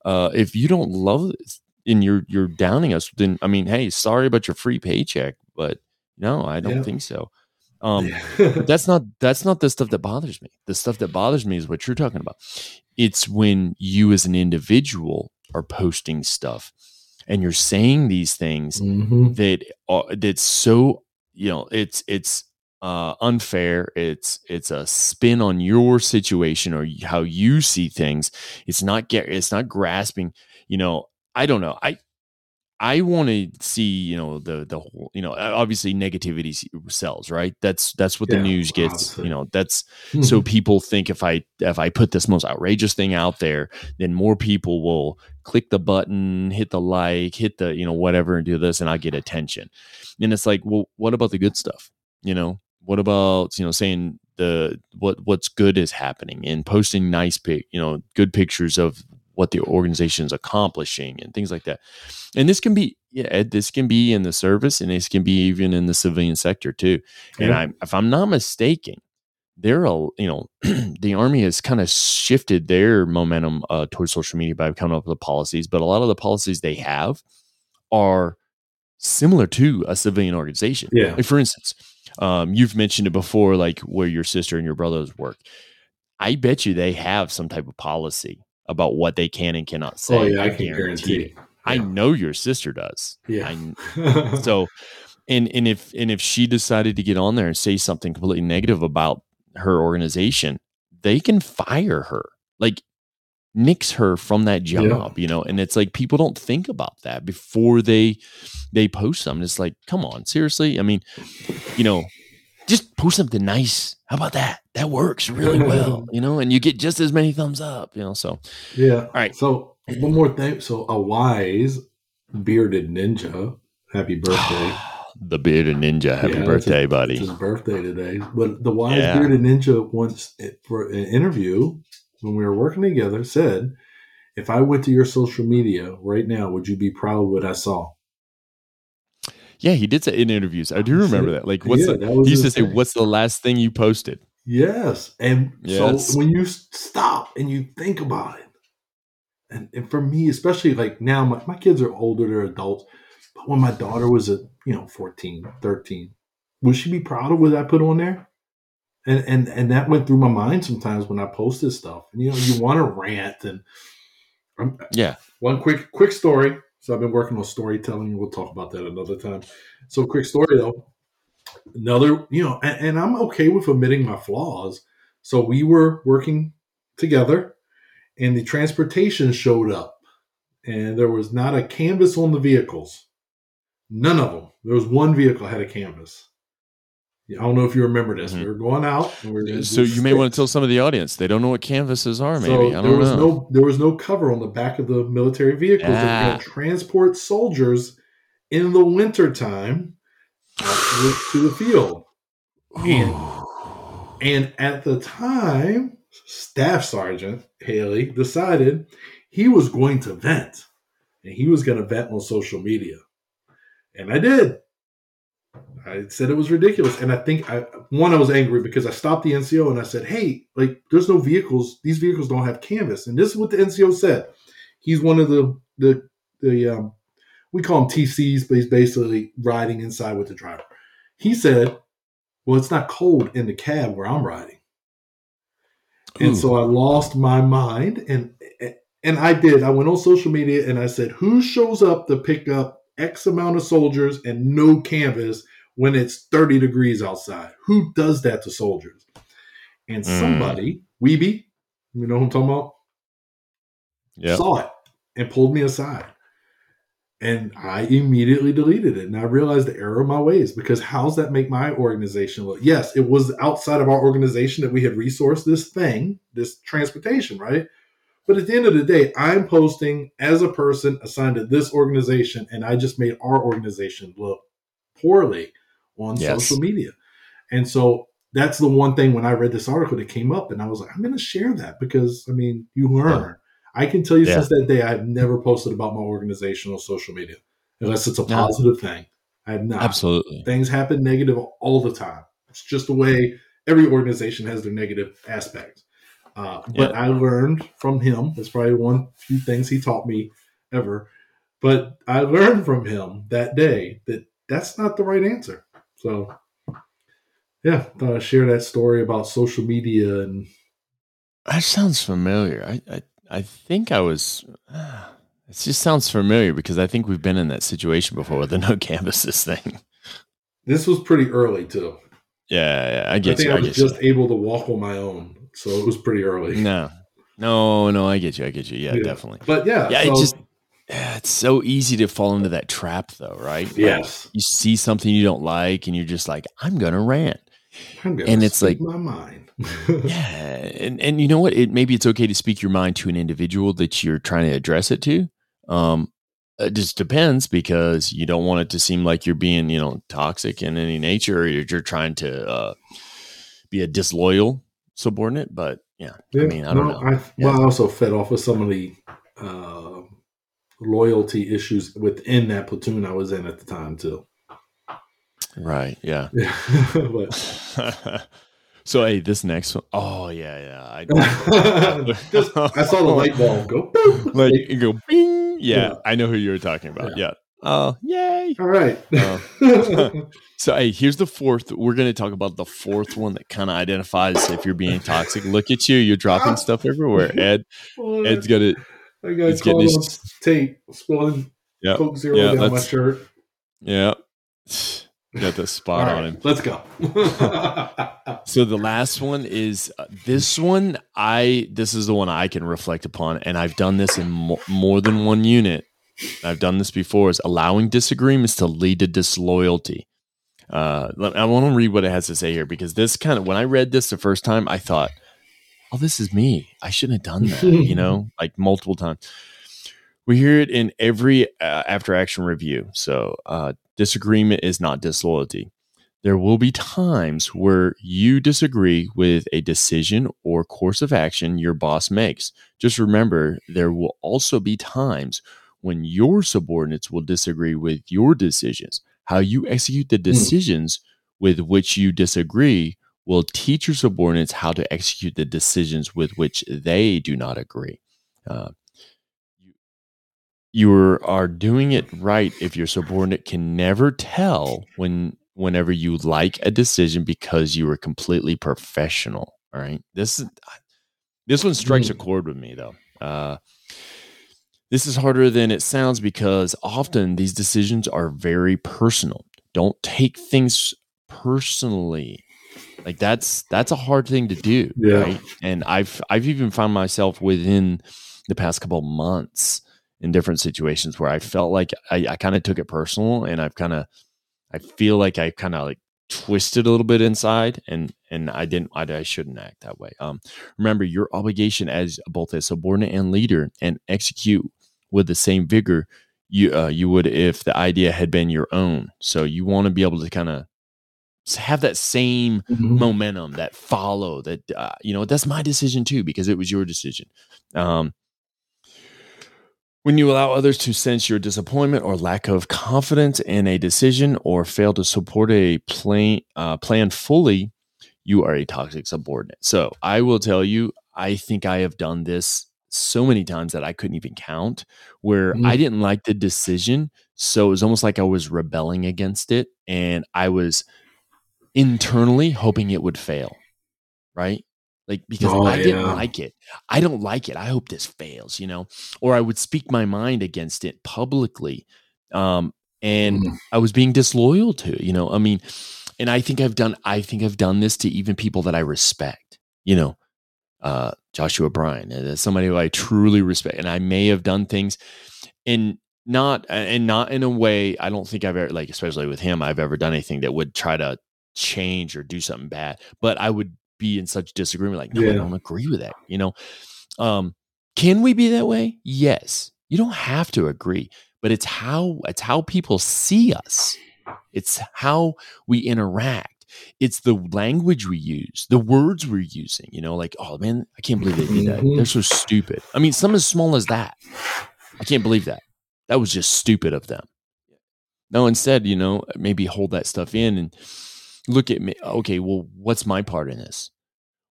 uh, if you don't love and you're you're downing us, then I mean, hey, sorry about your free paycheck, but no, I don't Yeah. think so. Um, that's not that's not the stuff that bothers me. The stuff that bothers me is what you're talking about. It's when you as an individual are posting stuff and you're saying these things Mhm. that are that's so you know it's it's uh, unfair. It's it's a spin on your situation or how you see things. It's not get it's not grasping. You know, I don't know. I I want to see you know the the whole you know obviously negativity sells right. That's that's what the news gets. obviously. You know that's so Mhm. people think if i if i put this most outrageous thing out there then more people will click the button hit the like hit the you know whatever and do this and i get attention and it's like well what about the good stuff you know what about you know saying the what what's good is happening and posting nice pic you know good pictures of what the organization is accomplishing and things like that and this can be yeah this can be in the service and this can be even in the civilian sector too and Yeah. i if i'm not mistaken they're a you know (clears throat) the army has kind of shifted their momentum uh, towards social media by coming up with policies but a lot of the policies they have are similar to a civilian organization Yeah. like for instance um, you've mentioned it before like where your sister and your brothers work i bet you they have some type of policy about what they can and cannot oh, say Oh yeah, I can it. guarantee. i Yeah. know your sister does Yeah. I, (laughs) so and and if and if she decided to get on there and say something completely negative about her organization they can fire her like nix her from that Yeah. job you know and it's like people don't think about that before they they post something it's like come on seriously i mean you know just post something nice how about that that works really (laughs) well you know and you get just as many thumbs up you know so yeah. all right So one more thing. So a wise bearded ninja. Happy birthday. (sighs) the bearded ninja happy Yeah, birthday It's buddy his birthday today. But the wise Yeah. bearded ninja once eh, for an interview when we were working together said, "If I went to your social media right now, would you be proud of what I saw?" Yeah, he did say in interviews. I do remember that. Like, what's Yeah, the, that he used to say, thing. "What's the last thing you posted?" Yes, and Yes. so when you stop and you think about it, and, and for me, especially like now, my, my kids are older, they're adults. But when my daughter was at you know 14, 13, would she be proud of what I put on there? And and and that went through my mind sometimes when I posted stuff. And you know, you want to rant and um, Yeah, one quick quick story. So I've been working on storytelling. We'll talk about that another time. So quick story though. Another, you know, and, and I'm okay with admitting my flaws. So we were working together, and the transportation showed up, and there was not a canvas on the vehicles. None of them. There was one vehicle had a canvas. I don't know if you remember this. Mhm. We were going out. And we were So you may want to tell some of the audience they don't know what canvases are. Maybe So I there was know. no there was no cover on the back of the military vehicles that were Ah. going to transport soldiers in the wintertime to the, to the field. And, and at the time, Staff Sergeant Haley decided he was going to vent, and he was going to vent on social media, and I did. I said it was ridiculous, and I think I one I was angry because I stopped the NCO and I said, "Hey, like, there's no vehicles. These vehicles don't have canvas." And this is what the NCO said. He's one of the the the um, we call him TCs, but he's basically riding inside with the driver. He said, "Well, it's not cold in the cab where I'm riding." And so I lost my mind, and and I did. I went on social media and I said, "Who shows up to pick up X amount of soldiers and no canvas when it's 30 degrees outside? Who does that to soldiers?" And Mm. somebody, Weeby, you know who I'm talking about, yeah. saw it and pulled me aside. And I immediately deleted it. And I realized the error of my ways because how's that make my organization look? Yes, it was outside of our organization that we had resourced this thing, this transportation, right? But at the end of the day, I'm posting as a person assigned to this organization, and I just made our organization look poorly on Yes. social media. And so that's the one thing when I read this article that came up, and I was like, I'm going to share that because, I mean, you learn. I can tell you Yeah. since that day, I've never posted about my organization on social media unless it's a Yeah. positive thing. I have not. Absolutely. Things happen negative all the time. It's just the way every organization has their negative aspects. Uh, but Yeah. I learned from him. That's probably one few things he taught me ever. But I learned from him that day that that's not the right answer. So, yeah, thought I'd share that story about social media and That sounds familiar. I, I, I think I was. (sighs) It just sounds familiar because I think we've been in that situation before with the no (laughs) canvases thing. this was pretty early too. Yeah, yeah I I get think you. I I was just you. able to walk on my own, so it was pretty early. No, no, no. I get you. I get you. Yeah, Yeah. definitely. But yeah, Yeah, so- it just yeah, it's so easy to fall into that trap, though, right? Like, yes, you see something you don't like, and you're just like, "I'm gonna rant." I'm gonna and it's speak like- my mind. (laughs) Yeah, and and you know what? It maybe it's okay to speak your mind to an individual that you're trying to address it to. Um, it just depends because you don't want it to seem like you're being, you know, toxic in any nature, or you're, you're trying to uh, be a disloyal subordinate. But yeah, I mean, I don't know. I, Yeah. Well, I also fed off of some of the uh, loyalty issues within that platoon I was in at the time too. Right? Yeah. (laughs) but (laughs) so hey, this next one, oh yeah, yeah. I, (laughs) just I saw the light bulb go. boop. like you go bing. Yeah, Yeah. I know who you're talking about. Yeah. Oh, yay. All right. Uh, So hey, here's the fourth. We're going to talk about the fourth one that kind of identifies if you're being toxic. Look at you, you're dropping stuff everywhere. Ed, Ed's got it. I got it's getting on his- tape spilling Yeah, Coke Zero yeah, down my shirt. Yeah, (sighs) got the spot All on him. let's go. (laughs) (laughs) So the last one is uh, this one. I this is the one I can reflect upon, and I've done this in mo- more than one unit. I've done this before. Is allowing disagreements to lead to disloyalty. Uh, I want to read what it has to say here because this kind of when I read this the first time, I thought, "Oh, this is me. I shouldn't have done that." you (laughs) know, like multiple times. We hear it in every uh, after action review. So uh, disagreement is not disloyalty there will be times where you disagree with a decision or course of action your boss makes. Just remember, there will also be times when your subordinates will disagree with your decisions. How you execute the decisions with which you disagree will teach your subordinates how to execute the decisions with which they do not agree. Uh, you- are doing it right if your subordinate can never tell when whenever you like a decision because you are completely professional. All right. This is this one strikes a Mm. chord with me though. Uh, this is harder than it sounds because often these decisions are very personal. Don't take things personally. Like that's that's a hard thing to do, Yeah. right? And I've I've even found myself within the past couple months in different situations where I felt like I, I kind of took it personal and I've kind of I feel like I kind of like twisted a little bit inside and and i didn't I, I, shouldn't act that way um remember your obligation as both a subordinate and leader and execute with the same vigor you uh, you would if the idea had been your own so you want to be able to kind of have that same mm-hmm. momentum that follow that uh, you know that's my decision too because it was your decision um when you allow others to sense your disappointment or lack of confidence in a decision or fail to support a plan, uh, plan fully, you are a toxic subordinate. So I will tell you, I think I have done this so many times that I couldn't even count where mm. I didn't like the decision. So it was almost like I was rebelling against it and I was internally hoping it would fail. Right like because oh, I didn't yeah. like it. I don't like it. I hope this fails, you know. Or I would speak my mind against it publicly. Um, and mm. I was being disloyal to it, you know. I mean, and I think I've done I think I've done this to even people that I respect, you know. Uh, Joshua Bryan, uh, somebody who I truly respect, and I may have done things and not and not in a way I don't think I've ever like especially with him I've ever done anything that would try to change or do something bad, but I would be in such disagreement like no yeah. i don't agree with that you know? Um can we be that way? Yes. You don't have to agree but it's how it's how people see us. It's how we interact. It's the language we use the words we're using you know like oh man i can't believe they did that. Mm-hmm. they're so stupid. I mean something as small as that. I can't believe that. That was just stupid of them. No instead you know maybe hold that stuff in and look at me okay well what's my part in this?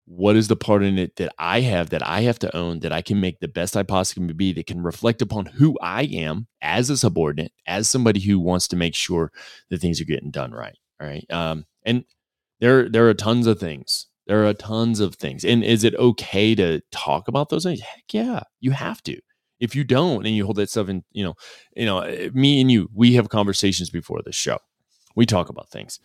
What is the part in it that i have that i have to own that i can make the best i possibly can be that can reflect upon who i am as a subordinate as somebody who wants to make sure that things are getting done right all right? Um, and there there are tons of things. There are tons of things. And is it okay to talk about those things? Heck yeah you have to. If you don't and you hold that stuff in you know you know eh, me and you we have conversations before the show. We talk about things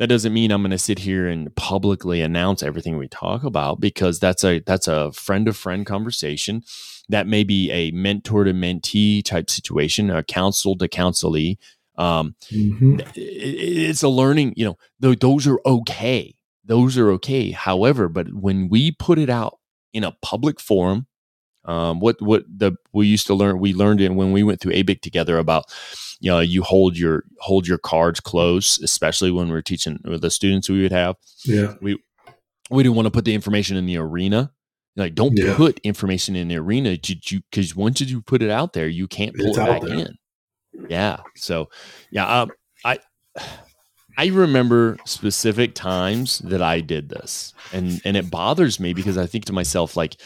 that doesn't mean I'm going to sit here and publicly announce everything we talk about because that's a that's a friend to friend conversation. That may be a mentor to mentee type situation, a counsel to counselee. Um, mm-hmm. it, it's a learning. You know, those are okay. Those are okay. However, but when we put it out in a public forum, um, what what the we used to learn we learned it when we went through ABIC together about you know you hold your hold your cards close, especially when we are teaching the students we would have. Yeah, we we didn't want to put the information in the arena. Like, don't yeah. put information in the arena because once you put it out there, you can't pull it's it back in. Yeah. So, yeah, um, I I remember specific times that I did this, and and it bothers me because I think to myself like,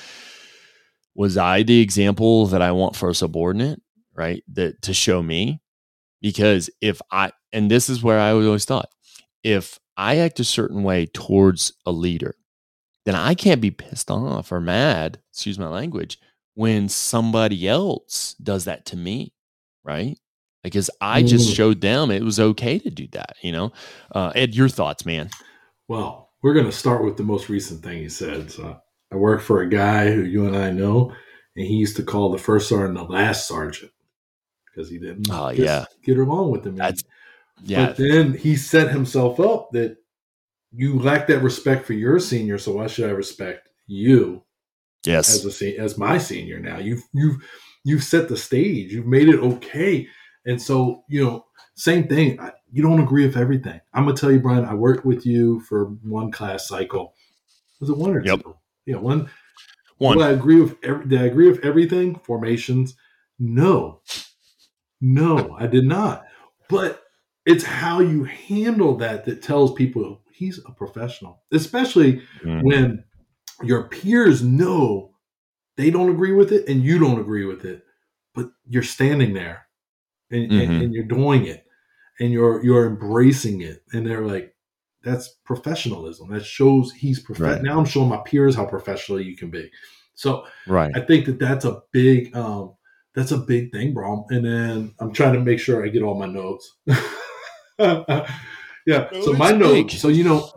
was I the example that I want for a subordinate, right? That to show me, because if I, and this is where I always thought, if I act a certain way towards a leader, then I can't be pissed off or mad, excuse my language, when somebody else does that to me, right? Because I just mm. showed them it was okay to do that, you know? Uh, Ed, your thoughts, man. Well, we're going to start with the most recent thing he said. So I work for a guy who you and I know, and he used to call the first sergeant the last sergeant because he didn't oh, yeah. get along with him. That's, yeah. But then he set himself up that you lack that respect for your senior, so why should I respect you? Yes, as a as my senior now. You've you've you've set the stage. You've made it okay, and so you know same thing. You don't agree with everything. I'm gonna tell you, Brian. I worked with you for one class cycle. Was it one or yep. two? Yeah, one. One. Do I agree with? Every, did I agree with everything? Formations? No, no, I did not. But it's how you handle that that tells people he's a professional, especially mm. when your peers know they don't agree with it and you don't agree with it, but you're standing there and, mm-hmm. and, and you're doing it and you're you're embracing it, and they're like, that's professionalism. That shows he's professional. Right. Now I'm showing my peers how professional you can be. So right. I think that that's a big um, that's a big thing, bro. And then I'm trying to make sure I get all my notes. (laughs) yeah. so my notes. So you know,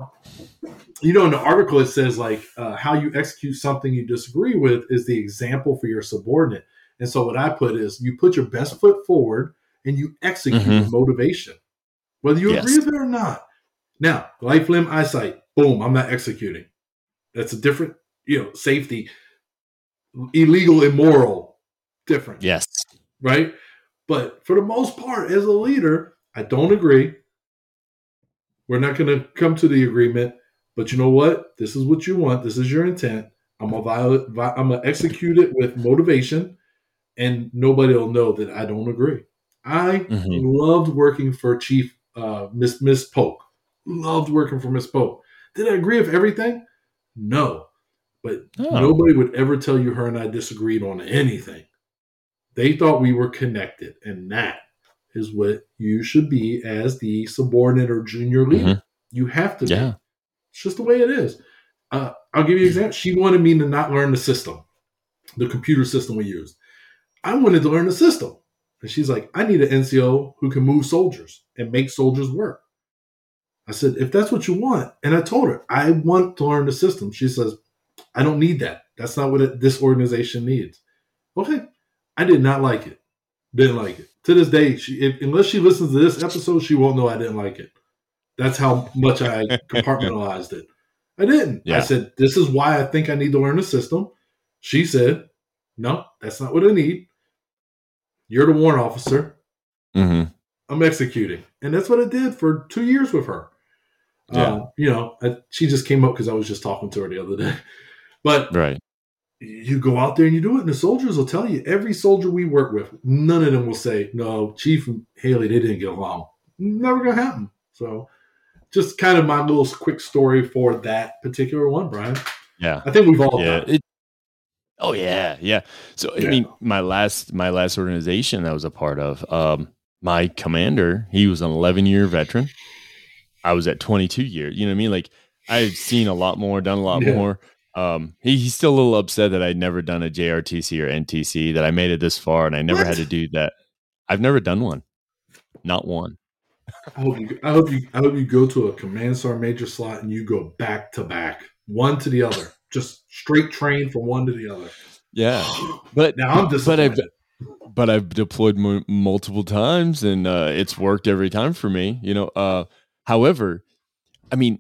you know, in the article it says like uh, how you execute something you disagree with is the example for your subordinate. And so what I put is you put your best foot forward and you execute mm-hmm. motivation, whether you yes. agree with it or not. Now, life limb eyesight, boom, I'm not executing. That's a different, you know, safety, illegal, immoral, different. Yes. Right. But for the most part, as a leader, I don't agree. We're not going to come to the agreement. But you know what? This is what you want. This is your intent. I'm a violent. I'm gonna execute it with motivation, and nobody will know that I don't agree. I Mhm. loved working for Chief uh, Miss Miss Polk. Loved working for Miss Polk. Did I agree with everything? No, but Oh. nobody would ever tell you her and I disagreed on anything. They thought we were connected, and that is what you should be as the subordinate or junior leader. You have to be. Yeah. It's just the way it is. Uh, I'll give you an example. She wanted me to not learn the system, the computer system we used. I wanted to learn the system. And she's like, I need an NCO who can move soldiers and make soldiers work. I said, if that's what you want, and I told her, I want to learn the system. She says, I don't need that. That's not what it, this organization needs. Okay. I did not like it. Didn't like it. To this day, she, if, unless she listens to this episode, she won't know I didn't like it. That's how much I (laughs) compartmentalized it. I didn't. I said, This is why I think I need to learn the system. She said, No, that's not what I need. You're the warrant officer. hmm I'm executing. And that's what I did for two years with her. Yeah. Uh, you know, I, she just came up because I was just talking to her the other day. (laughs) But Right. you go out there and you do it, and the soldiers will tell you every soldier we work with, none of them will say, No, Chief and Haley, they didn't get along. Never gonna happen. So just kind of my little quick story for that particular one, Brian. Yeah. I think we've all yeah done it. it, oh yeah yeah so i mean my last my last organization that I was a part of um my commander he was an 11 year veteran i was at 22 years you know what i mean like i've seen a lot more done a lot Yeah. more um he, he's still a little upset that i'd never done a jrtc or ntc that i made it this far and i never had to do that i've never done one not one I hope you I hope you I hope you go to a command sergeant major slot and you go back to back, one to the other. Just straight train from one to the other. yeah (gasps) but Now I'm but I've but I've deployed m- multiple times and uh, it's worked every time for me. You know, uh, however, I mean,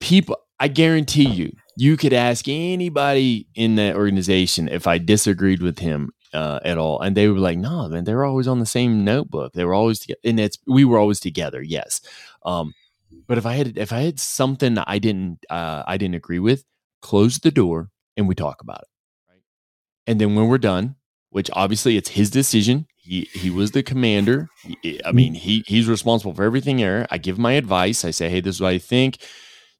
people. I guarantee you, you could ask anybody in that organization if I disagreed with him uh, at all, and they were like, "No, man, they were always on the same notebook. They were always together, and it's we were always together." Yes, um, but if I had if I had something I didn't uh, I didn't agree with, close the door and we talk about it. Right, and then when we're done, which obviously it's his decision. He he was the commander. He- I mean, he he's responsible for everything there. I give my advice. I say, hey, this is what I think.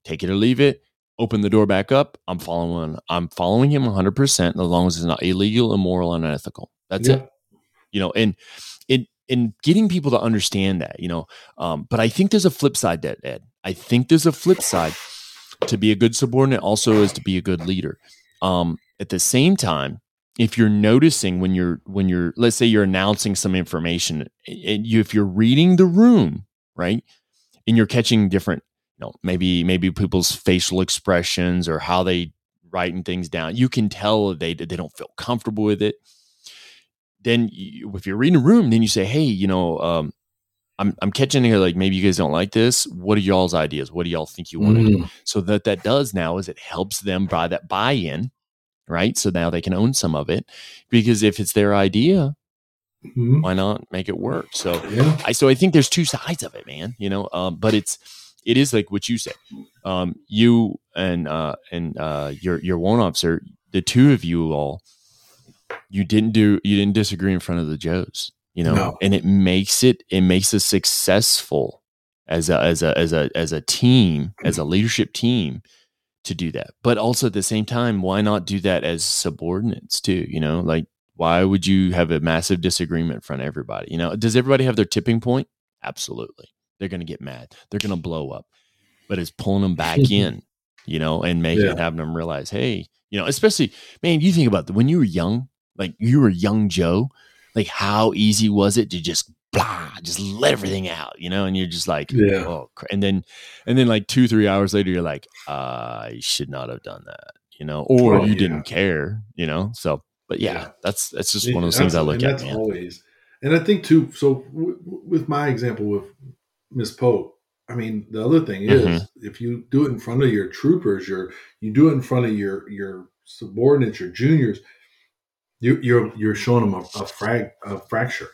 Take it or leave it. Open the door back up. I'm following. I'm following him 100 percent as long as it's not illegal, immoral, and unethical. That's Yeah. it. You know, and in in getting people to understand that, you know. Um, but I think there's a flip side to that, Ed. I think there's a flip side to be a good subordinate. Also, is to be a good leader. Um, at the same time, if you're noticing when you're when you're let's say you're announcing some information and you if you're reading the room right and you're catching different you know maybe maybe people's facial expressions or how they writing things down you can tell they they don't feel comfortable with it. Then you, if you're reading a room then you say hey you know um I'm, I'm catching here like maybe you guys don't like this. What are y'all's ideas? What do y'all think you want to do? Mm. so that that does now is it helps them buy that buy-in right so now they can own some of it because if it's their idea Mhm. why not make it work so Yeah. i so i think there's two sides of it man you know um, but it's it is like what you said um, you and uh and uh your your warrant officer the two of you all you didn't do you didn't disagree in front of the joes you know No. and it makes it it makes us successful as a as a as a as a team as a leadership team to do that. But also at the same time why not do that as subordinates too you know? Like why would you have a massive disagreement in front of everybody you know? Does everybody have their tipping point? Absolutely. They're going to get mad. They're going to blow up. But it's pulling them back (laughs) in you know and making Yeah. having them realize hey you know especially man you think about the, when you were young like you were young joe like how easy was it to just blah just let everything out you know and you're just like Yeah. oh and then and then like two three hours later you're like i should not have done that you know or Oh, you yeah. didn't care you know so but yeah, Yeah. that's that's just one of those things i look at always. And I think too. So w- w- with my example with Miss Pope, I mean, the other thing is, Mhm. if you do it in front of your troopers, your you do it in front of your your subordinates, your juniors, you, you're you're showing them a, a frag a fracture,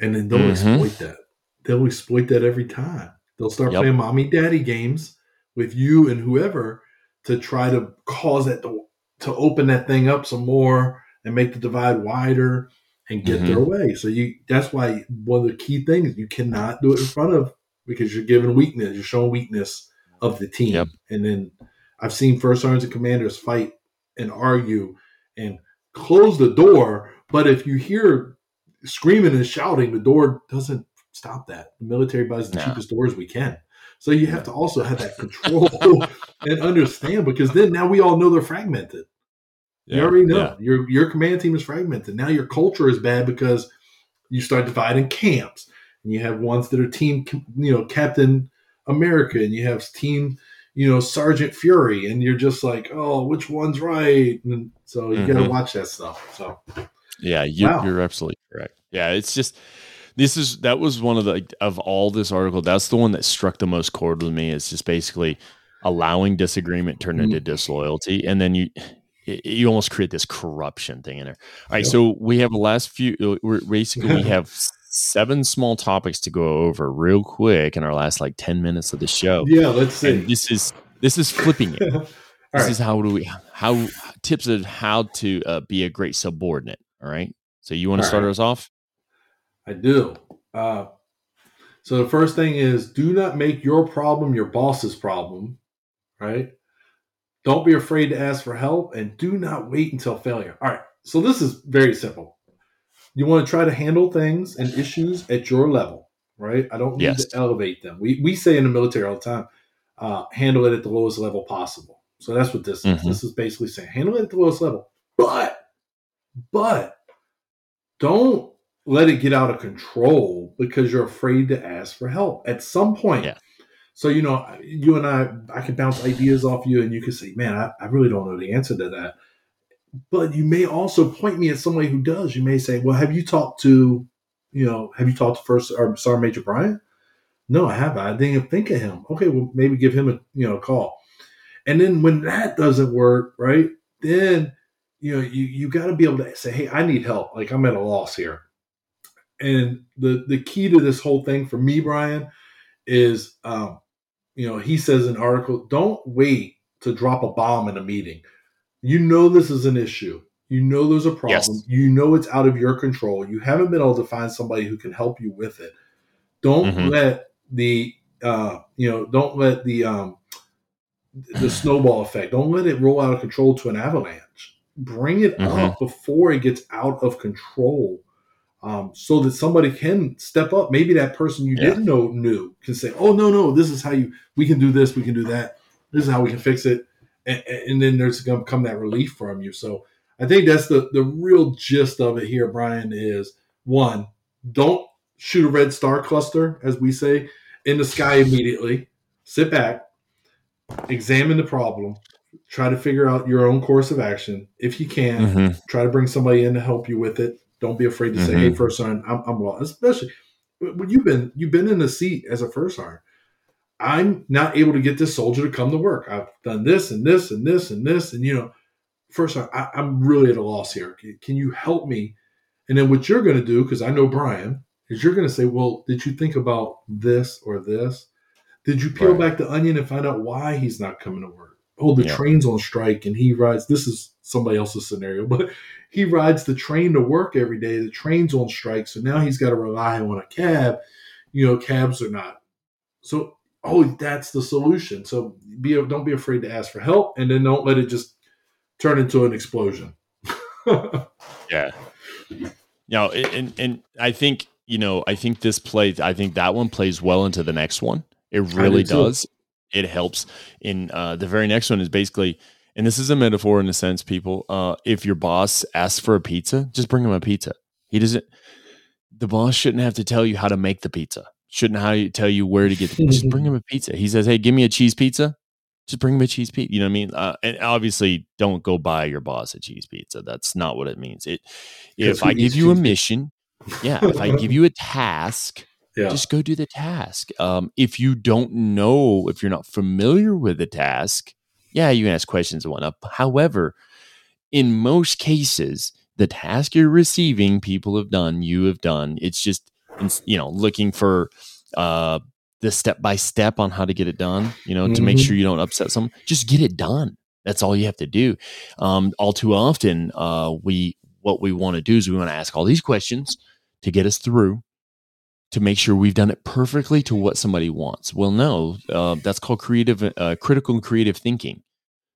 and then they'll Mhm. exploit that. They'll exploit that every time. They'll start Yep. playing mommy daddy games with you and whoever to try to cause that to, to open that thing up some more and make the divide wider and get Mhm. their way. So you that's why one of the key things you cannot do it in front of because you're giving weakness, you're showing weakness of the team. Yep. And then I've seen first sergeants and commanders fight and argue and close the door, but if you hear screaming and shouting, the door doesn't stop that. The military buys the No. cheapest doors we can. So you have to also have that control (laughs) and understand because then now we all know they're fragmented. You already know yeah. your your command team is fragmented. Now your culture is bad because you start dividing camps, and you have ones that are team, you know, Captain America, and you have team, you know, Sergeant Fury, and you're just like, oh, which one's right? And so you got to mm-hmm. watch that stuff. So Yeah, you, Wow. you're absolutely correct. Yeah, it's just this is that was one of the of all this article. That's the one that struck the most chord with me. It's just basically allowing disagreement turn into disloyalty, and then you you almost create this corruption thing in there. All right, so we have the last few. uh, We're basically we (laughs) have seven small topics to go over real quick in our last like ten minutes of the show. yeah, let's see. And this is this is flipping it. (laughs) This right. is how do we how tips of how to uh, be a great subordinate. All right. So you want to All start right. us off? I do. Uh, so the first thing is do not make your problem your boss's problem, right? Don't be afraid to ask for help and do not wait until failure. All right. So this is very simple. You want to try to handle things and issues at your level, right? I don't need Yes. to elevate them. We, we say in the military all the time, uh, handle it at the lowest level possible. So that's what this is. Mhm. This is basically saying handle it at the lowest level. But, but don't let it get out of control because you're afraid to ask for help at some point. Yeah. So, you know, you and I, I can bounce ideas off you and you can say, man, I, I really don't know the answer to that. But you may also point me at somebody who does. You may say, well, have you talked to, you know, have you talked to First or Sergeant Major Bryant? No, I haven't. I didn't even think of him. Okay, well, maybe give him a, you know, a call. And then when that doesn't work, right, then, you know, you, you got to be able to say, hey, I need help. Like I'm at a loss here. And the the key to this whole thing for me, Brian, is um, you know, he says in an article, don't wait to drop a bomb in a meeting. You know this is an issue. You know there's a problem. Yes. You know it's out of your control. You haven't been able to find somebody who can help you with it. Don't Mhm. let the uh, you know, don't let the um the snowball effect. Don't let it roll out of control to an avalanche. Bring it Mhm. up before it gets out of control um, so that somebody can step up. Maybe that person you Yeah. didn't know knew can say, "Oh no, no, this is how you. We can do this. We can do that. This is how we can fix it." And, and then there's going to come that relief from you. So I think that's the the real gist of it here, Brian. Is one, don't shoot a red star cluster, as we say, in the sky immediately. Sit back, examine the problem, try to figure out your own course of action. If you can, Mhm. try to bring somebody in to help you with it. Don't be afraid to say, Mhm. "Hey, first sergeant, I'm, I'm well." Especially when you've been you've been in the seat as a first sergeant. I'm not able to get this soldier to come to work. I've done this and this and this and this, and you know, first sergeant, I, I'm really at a loss here. Can, can you help me? And then what you're going to do, because I know Brian, is you're going to say, "Well, did you think about this or this? Did you peel Right. back the onion and find out why he's not coming to work? Oh, the Yeah. train's on strike and he rides. This is somebody else's scenario, (laughs) but he rides the train to work every day. The train's on strike, so now he's got to rely on a cab. You know, cabs are not. So, oh, that's the solution. So, be don't be afraid to ask for help, and then don't let it just turn into an explosion. (laughs) Yeah. No, and and I think you know I think this plays. I think that one plays well into the next one. It really does. It helps. In uh, the very next one is basically, and this is a metaphor in a sense. People, uh, if your boss asks for a pizza, just bring him a pizza. He doesn't. The boss shouldn't have to tell you how to make the pizza. Shouldn't how you tell you where to get. The, pizza, just bring (laughs) him a pizza. He says, "Hey, give me a cheese pizza." Just bring him a cheese pizza. You know what I mean? Uh, and obviously, don't go buy your boss a cheese pizza. That's not what it means. It. If I give you a mission, yeah. If I give you a task, Yeah. just go do the task. Um, if you don't know, if you're not familiar with the task, yeah, you can ask questions and whatnot. However, in most cases, the task you're receiving, people have done, you have done. It's just, you know, looking for uh, the step by step on how to get it done, you know, to make Mhm. sure you don't upset someone. Just get it done. That's all you have to do. Um, all too often, uh, we, what we want to do is we want to ask all these questions to get us through to make sure we've done it perfectly to what somebody wants. Well, no, uh, that's called creative, uh, critical and creative thinking.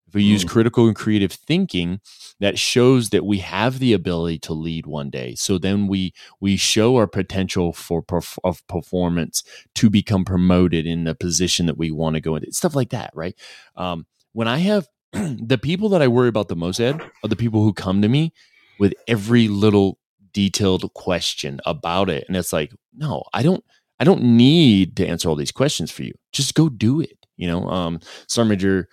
If we use Mm. critical and creative thinking, that shows that we have the ability to lead one day. So then we we show our potential for perf- of performance to become promoted in the position that we want to go into. Stuff like that, right? Um, when I have (clears throat) the people that I worry about the most, Ed, are the people who come to me with every little detailed question about it, and it's like, no, I don't. I don't need to answer all these questions for you. Just go do it. You know, um, Major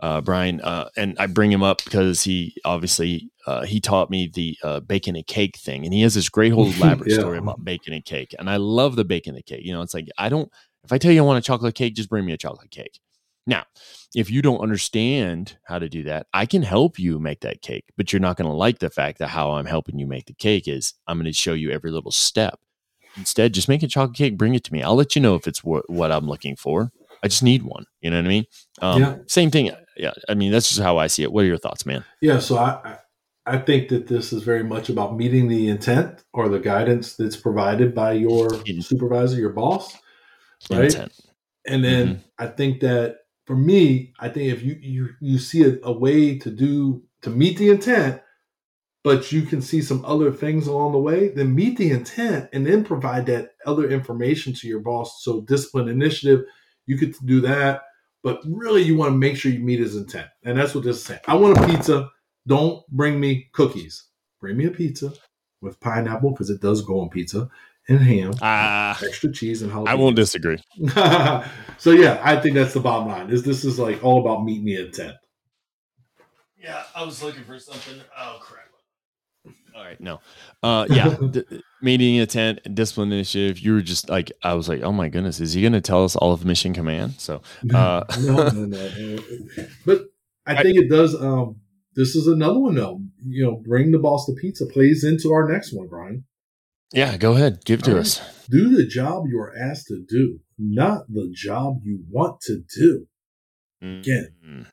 uh, Brian, uh, and I bring him up because he obviously uh, he taught me the uh, bacon and cake thing, and he has this great whole (laughs) elaborate Yeah. story about bacon and cake, and I love the bacon and cake. You know, it's like I don't. If I tell you I want a chocolate cake, just bring me a chocolate cake. Now, if you don't understand how to do that, I can help you make that cake, but you're not going to like the fact that how I'm helping you make the cake is I'm going to show you every little step. Instead, just make a chocolate cake, bring it to me. I'll let you know if it's wh- what I'm looking for. I just need one. You know what I mean? Um, Yeah. Same thing. Yeah. I mean, that's just how I see it. What are your thoughts, man? Yeah, so I, I think that this is very much about meeting the intent or the guidance that's provided by your supervisor, your boss, right? Intent. And then I think that for me, I think if you you you see a, a way to do to meet the intent, but you can see some other things along the way, then meet the intent and then provide that other information to your boss. So discipline initiative, you could do that, but really you want to make sure you meet his intent, and that's what this is saying. I want a pizza. Don't bring me cookies. Bring me a pizza with pineapple because it does go on pizza and ham, Ah, extra cheese and jalapeno. I won't disagree. (laughs) so yeah, I think that's the bottom line. Is this is like all about meeting the intent. Yeah, I was looking for something. Oh crap! All right, no, uh, yeah, (laughs) d- meeting intent, discipline initiative. You were just like, I was like, oh my goodness, is he going to tell us all of Mission Command? So, (laughs) uh, no, no, no, no. But I think it does. Um, this is another one though. You know, bring the boss the pizza plays into our next one, Brian. Yeah, go ahead, give it to All us. Do the job you are asked to do, not the job you want to do. Again. Mm.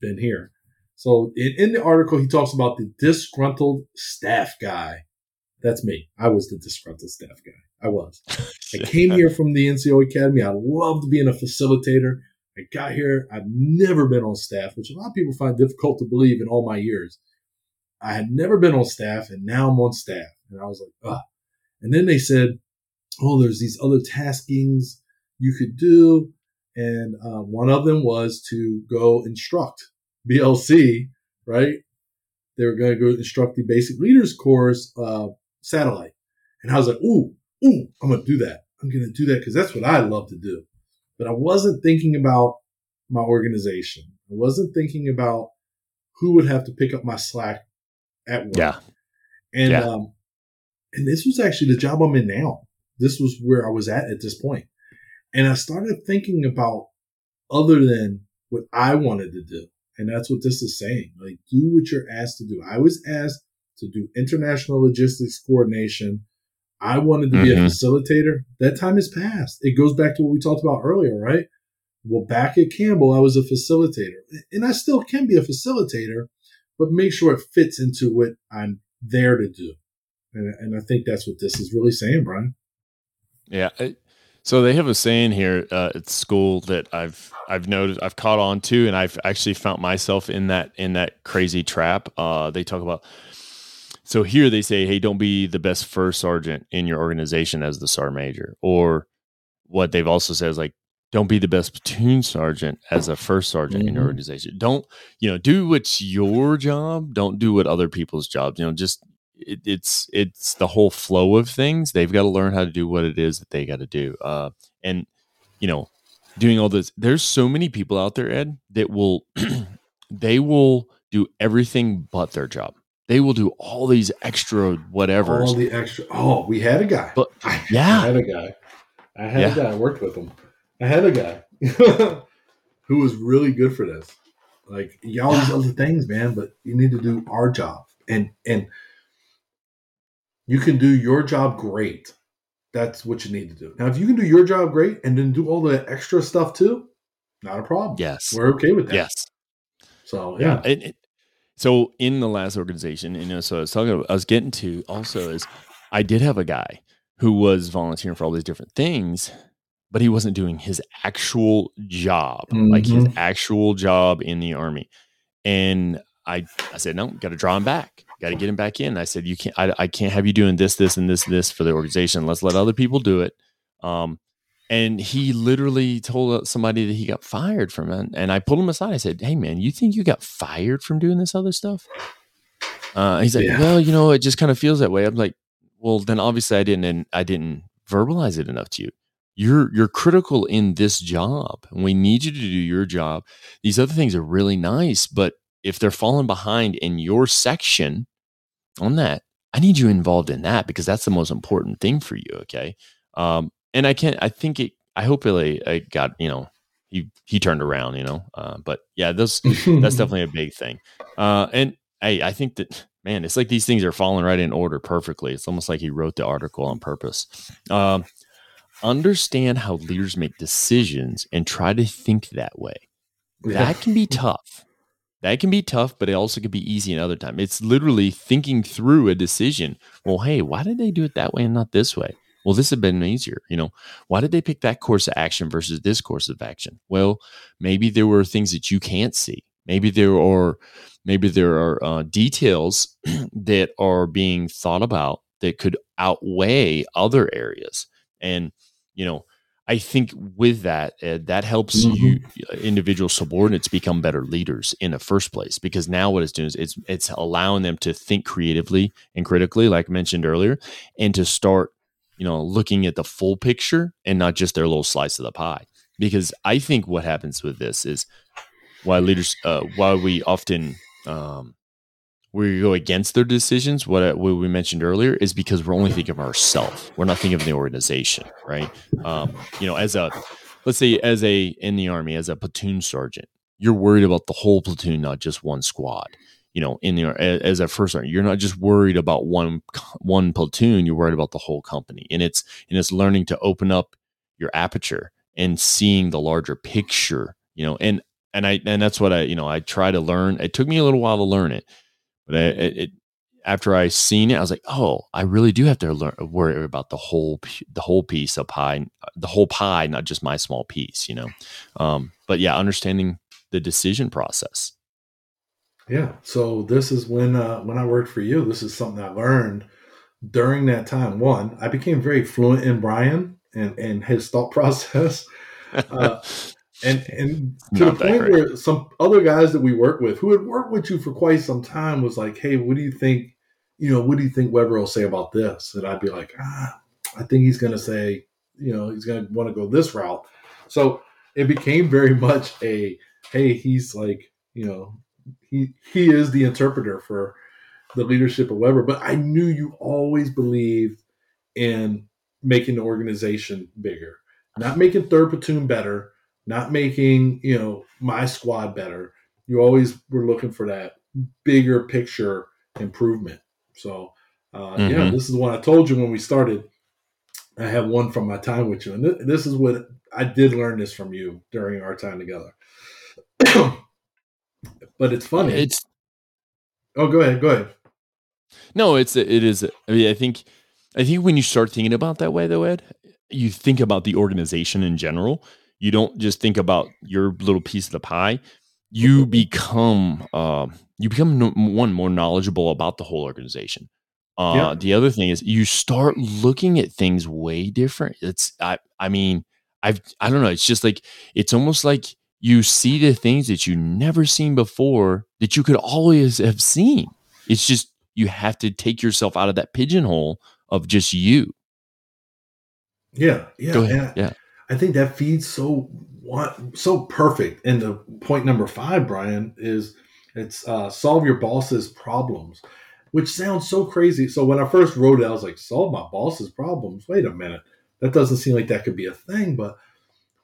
Been here. So in, in the article, he talks about the disgruntled staff guy. That's me. I was the disgruntled staff guy. I was. (laughs) I came here from the NCO Academy. I loved being a facilitator. I got here. I've never been on staff, which a lot of people find difficult to believe in all my years. I had never been on staff, and now I'm on staff. And I was like, ah. And then they said, oh, there's these other taskings you could do. And uh, one of them was to go instruct BLC, right? They were going to go instruct the basic leaders course uh, satellite. And I was like, ooh, ooh, I'm going to do that. I'm going to do that because that's what I love to do. But I wasn't thinking about my organization. I wasn't thinking about who would have to pick up my slack at work. Yeah. And Yeah. um, and this was actually the job I'm in now. This was where I was at at this point. And I started thinking about other than what I wanted to do. And that's what this is saying. Like, do what you're asked to do. I was asked to do international logistics coordination. I wanted to be a Mhm. facilitator. That time has passed. It goes back to what we talked about earlier, right? Well, back at Campbell, I was a facilitator. And I still can be a facilitator, but make sure it fits into what I'm there to do. And, and I think that's what this is really saying, Brian. Yeah. so they have a saying here uh, at school that I've I've noticed I've caught on to, and I've actually found myself in that in that crazy trap. Uh, they talk about. So here they say, "Hey, don't be the best first sergeant in your organization as the sergeant major," or what they've also said is like, "Don't be the best platoon sergeant as a first sergeant in your Mhm. organization. Don't you know do what's your job. Don't do what other people's jobs. You know, just it, it's it's the whole flow of things. They've got to learn how to do what it is that they got to do. Uh, and you know, doing all this. There's so many people out there, Ed, that will (clears throat) they will do everything but their job. They will do all these extra whatever. All the extra. Oh, we had a guy. But I yeah. (laughs) had a guy. I had Yeah. a guy I worked with him. I had a guy (laughs) who was really good for this. Like you all these other things, man, but you need to do our job. And and you can do your job great. That's what you need to do. Now, if you can do your job great and then do all the extra stuff too, not a problem. Yes. We're okay with that. Yes. So yeah. It- it- so in the last organization, you know, so I was talking, about, I was getting to also is I did have a guy who was volunteering for all these different things, but he wasn't doing his actual job, like his Mhm. actual job in the army. And I, I said, no, got to draw him back. Got to get him back in. I said, you can't, I, I can't have you doing this, this, and this, this for the organization. Let's let other people do it. Um, and he literally told somebody that he got fired from it. And I pulled him aside. I said, Hey, man, you think you got fired from doing this other stuff? Uh, he's like, Yeah. Well, you know, it just kind of feels that way. I'm like, Well, then obviously I didn't, and I didn't verbalize it enough to you. You're you're critical in this job, and we need you to do your job. These other things are really nice, but if they're falling behind in your section on that, I need you involved in that because that's the most important thing for you. Okay. Um, and I can't, I think it, I hope it, I got, you know, he, he turned around, you know, uh, but yeah, those, (laughs) that's definitely a big thing. Uh, and I, I think that, man, it's like these things are falling right in order perfectly. It's almost like he wrote the article on purpose. Um, understand how leaders make decisions and try to think that way Yeah. that can be tough. That can be tough, but it also can be easy another time. It's literally thinking through a decision. Well, hey, why did they do it that way and not this way? Well, this had been easier. You know, why did they pick that course of action versus this course of action? Well, maybe there were things that you can't see. Maybe there are, maybe there are uh, details (clears throat) that are being thought about that could outweigh other areas. And you know, I think with that, uh, that helps you individual subordinates become better leaders in the first place. Because now what it's doing is it's it's allowing them to think creatively and critically, like I mentioned earlier, and to start, you know, looking at the full picture and not just their little slice of the pie. Because I think what happens with this is why leaders, uh, why we often um, we go against their decisions. What, what we mentioned earlier is because we're only thinking of ourselves. We're not thinking of the organization, right? Um, you know, as a let's say as a in the army as a platoon sergeant, you're worried about the whole platoon, not just one squad. You know, in the as a first sergeant, you're not just worried about one one platoon. You're worried about the whole company, and it's and it's learning to open up your aperture and seeing the larger picture. You know, and and I and that's what I you know I try to learn. It took me a little while to learn it, but I, it, after I seen it, I was like, oh, I really do have to learn worry about the whole the whole piece of pie, the whole pie, not just my small piece, you know. Um, but yeah, understanding the decision process. Yeah. So this is when uh, when I worked for you. This is something I learned during that time. One, I became very fluent in Brian and and his thought (laughs) process. Uh, and and to Not the point great. where some other guys that we work with who had worked with you for quite some time was like, "Hey, what do you think? You know, what do you think Weber will say about this?" And I'd be like, "Ah, I think he's going to say, you know, he's going to want to go this route." So it became very (laughs) much a, "Hey, he's like, you know, he he is the interpreter for the leadership of Weber." But I knew you always believed in making the organization bigger, not making third platoon better not making you know my squad better. You always were looking for that bigger picture improvement. So uh, yeah, Mhm. this is what I told you when we started. I have one from my time with you, and th- this is what I did learn this from you during our time together. (clears throat) but it's funny. It's oh, go ahead, go ahead. no, it's it is. I mean, I think I think when you start thinking about that way, though, Ed, you think about the organization in general. You don't just think about your little piece of the pie. You (laughs) become uh, you become no, one more knowledgeable about the whole organization. Uh, Yeah. The other thing is you start looking at things way different. It's I I mean I've I don't know. It's just like it's almost like you see the things that you never seen before that you could always have seen. It's just you have to take yourself out of that pigeonhole of just you. Yeah, yeah, Go ahead. I- Yeah. I think that feeds so so perfect. And the point number five, Brian, is it's uh, solve your boss's problems, which sounds so crazy. So when I first wrote it, I was like, solve my boss's problems. Wait a minute, that doesn't seem like that could be a thing. But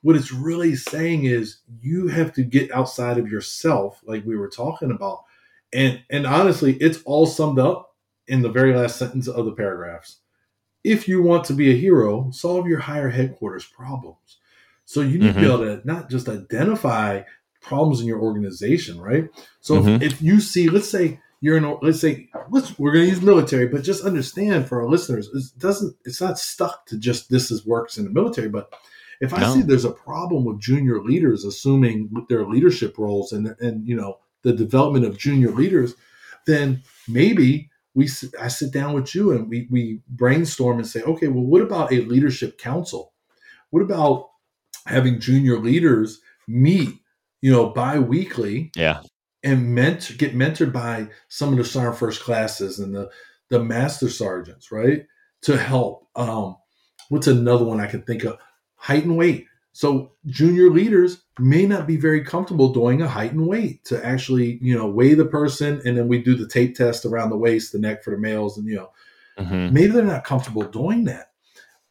what it's really saying is you have to get outside of yourself, like we were talking about. And and honestly, it's all summed up in the very last sentence of the paragraphs. If you want to be a hero, solve your higher headquarters problems. So you need mm-hmm. to be mm-hmm. able to not just identify problems in your organization, right? So mm-hmm. if, if, you see, let's say you're in, let's say, let's, we're going to use military, but just understand for our listeners, it doesn't, it's not stuck to just this is works in the military. But if I no. see there's a problem with junior leaders assuming their leadership roles and and you know the development of junior leaders, then maybe we I sit down with you and we we brainstorm and say, okay, well, what about a leadership council? What about having junior leaders meet, you know, bi-weekly? Yeah. And mentor, get mentored by some of the sergeant first classes and the the master sergeants, right? To help. Um, what's another one I can think of? Height and weight. So junior leaders may not be very comfortable doing a height and weight to actually, you know, weigh the person, and then we do the tape test around the waist, the neck for the males, and you know, mm-hmm. maybe they're not comfortable doing that.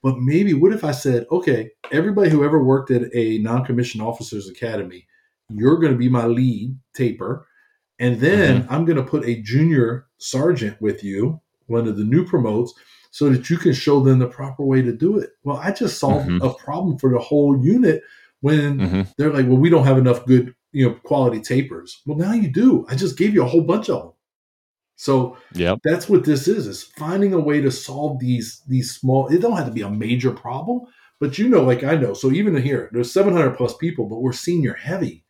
But maybe what if I said, okay, everybody who ever worked at a non-commissioned officers academy, you're going to be my lead taper, and then mm-hmm. I'm going to put a junior sergeant with you, one of the new promotes, so that you can show them the proper way to do it. Well, I just solved mm-hmm. a problem for the whole unit when mm-hmm. they're like, well, we don't have enough good, you know, quality tapers. Well, now you do. I just gave you a whole bunch of them. So yep. that's what this is, is finding a way to solve these these small, it don't have to be a major problem, but you know, like I know. So even here, there's 700 plus people, but we're senior heavy.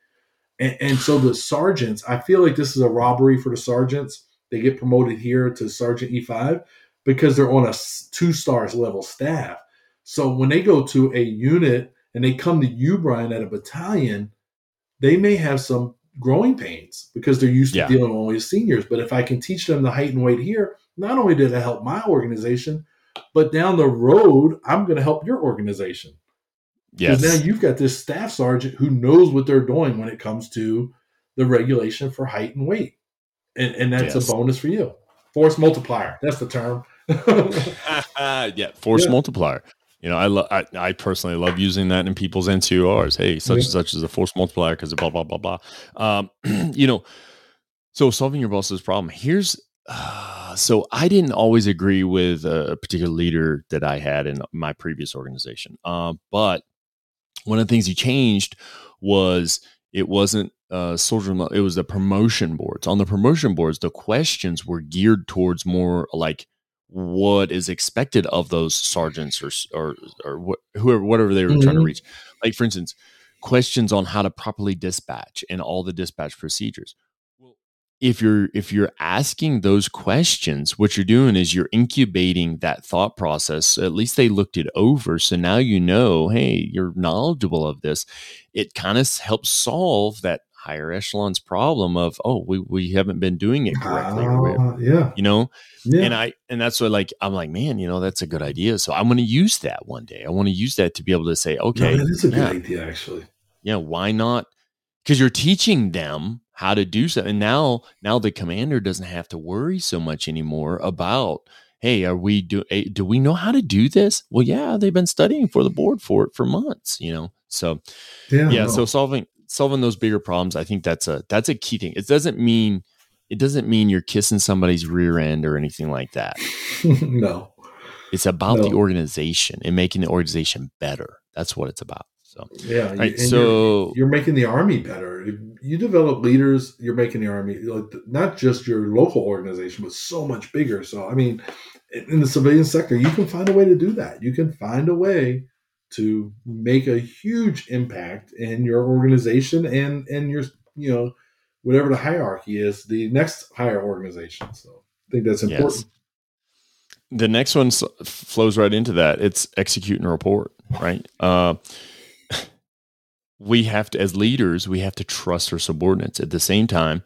And, and so the sergeants, I feel like this is a robbery for the sergeants. They get promoted here to Sergeant E5 because they're on a two stars level staff. So when they go to a unit and they come to you, Brian, at a battalion, they may have some growing pains because they're used to yeah. dealing only with seniors. But if I can teach them the height and weight here, not only did it help my organization, but down the road, I'm going to help your organization. Yes. Now you've got this staff sergeant who knows what they're doing when it comes to the regulation for height and weight. And, and that's yes. a bonus for you. Force multiplier. That's the term. (laughs) yeah, force yeah. multiplier. You know, I, lo- I, I personally love using that in people's NCORs. Hey, such yeah. and such is a force multiplier because of blah blah blah blah. Um, (clears throat) you know, so solving your boss's problem. Here's uh, so I didn't always agree with a particular leader that I had in my previous organization, uh, but one of the things he changed was it wasn't uh, soldier it was the promotion boards on the promotion boards the questions were geared towards more like what is expected of those sergeants or or or whoever whatever they were mm-hmm. trying to mm-hmm. reach. Like for instance, questions on how to properly dispatch and all the dispatch procedures. Well, if you're if you're asking those questions, what you're doing is you're incubating that thought process. At least they looked it over, so now you know, hey, you're knowledgeable of this. It kind of helps solve that higher echelons problem of oh we, we haven't been doing it correctly uh, yeah. you know? Yeah. and i and that's what like i'm like man you know that's a good idea. So i'm going to use that one day. I want to use that to be able to say okay no, that is a yeah, good idea actually. Yeah why not? Because you're teaching them how to do so and now now the commander doesn't have to worry so much anymore about hey are we do eh, do we know how to do this? Well yeah they've been studying for the board for it for months you know? So yeah, yeah no. so solving solving those bigger problems, I think that's a that's a key thing. It doesn't mean it doesn't mean you're kissing somebody's rear end or anything like that. (laughs) no. It's about no. the organization and making the organization better. That's what it's about. So yeah, right, so you're, you're, making the army better. You develop leaders, you're making the army like not just your local organization, but so much bigger. So I mean, in the civilian sector, you can find a way to do that. You can find a way to make a huge impact in your organization and and your you know whatever the hierarchy is the next higher organization. So i think that's important. Yes. the next one flows right into that. It's execute and report right? Uh, we have to as leaders we have to trust our subordinates. At the same time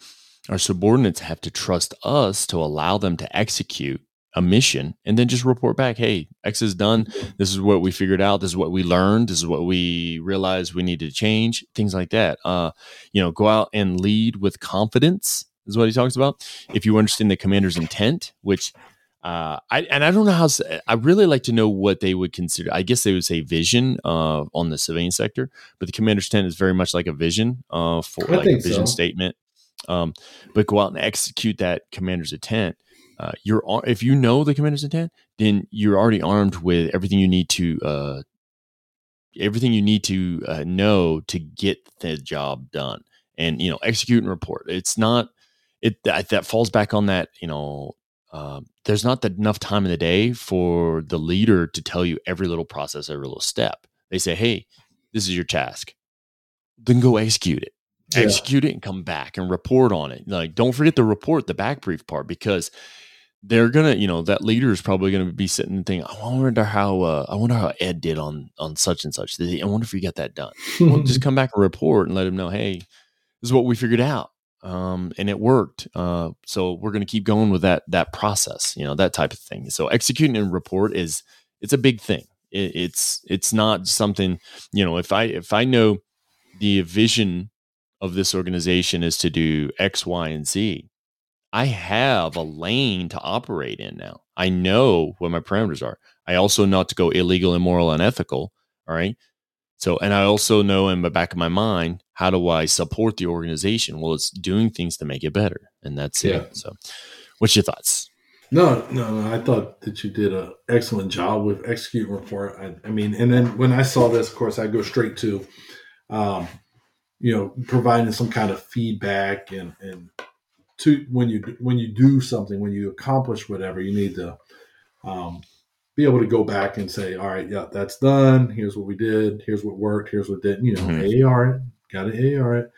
our subordinates have to trust us to allow them to execute a mission and then just report back hey x is done this is what we figured out this is what we learned this is what we realized we needed to change things like that uh you know go out and lead with confidence is what he talks about if you understand the commander's intent which uh, I and I don't know how. I really like to know what they would consider. I guess they would say vision uh, on the civilian sector, but the commander's intent is very much like a vision uh, for I like a vision so. statement. Um, but go out and execute that commander's intent. Uh, you're if you know the commander's intent, then you're already armed with everything you need to uh, everything you need to uh, know to get the job done and you know execute and report. It's not it that, that falls back on that you know um, there's not that enough time in the day for the leader to tell you every little process, every little step. They say, "Hey, this is your task. Then go execute it. Yeah. Execute it and come back and report on it. Like, don't forget the report, the back brief part, because they're gonna, you know, that leader is probably gonna be sitting and thinking, "I wonder how, uh, I wonder how Ed did on on such and such. I wonder if he got that done." Well, (laughs) just come back and report and let him know, "Hey, this is what we figured out." um, and it worked. Uh, so we're going to keep going with that that process, you know, that type of thing. So executing a report is it's a big thing. It, it's it's not something you know. If I if I know the vision of this organization is to do X, Y, and Z, I have a lane to operate in now. I know what my parameters are. I also know not to go illegal, immoral, unethical. All right. So, and I also know in the back of my mind, how do I support the organization? Well, it's doing things to make it better. And that's Yeah. it. So, what's your thoughts? No, no, no. I thought that you did an excellent job with execute report. I, I mean, and then when I saw this, of course, I go straight to, um, you know, providing some kind of feedback and and to when you when you do something, when you accomplish whatever, you need to um, be able to go back and say, all right, yeah, that's done. Here's what we did. Here's what worked. Here's what didn't. You know, Mhm. AAR it, got to AAR it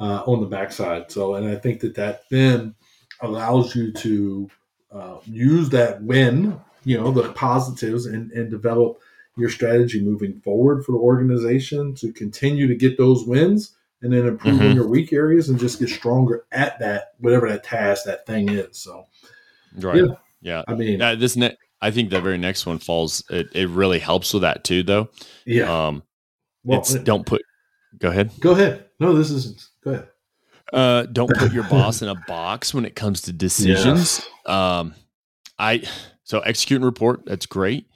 uh, on the backside. So, and I think that that then allows you to uh, use that win, you know, the positives, and and develop your strategy moving forward for the organization to continue to get those wins and then improve on Mhm. your weak areas and just get stronger at that whatever that task that thing is. So, Right. Yeah. Yeah. I mean, Uh, this ne- I think the very next one falls. It, it really helps with that too, though. yeah. Um, well, it's don't put. Go ahead. go ahead. No, this is go ahead. Uh, don't put your (laughs) boss in a box when it comes to decisions. Um, I so execute and report. That's great,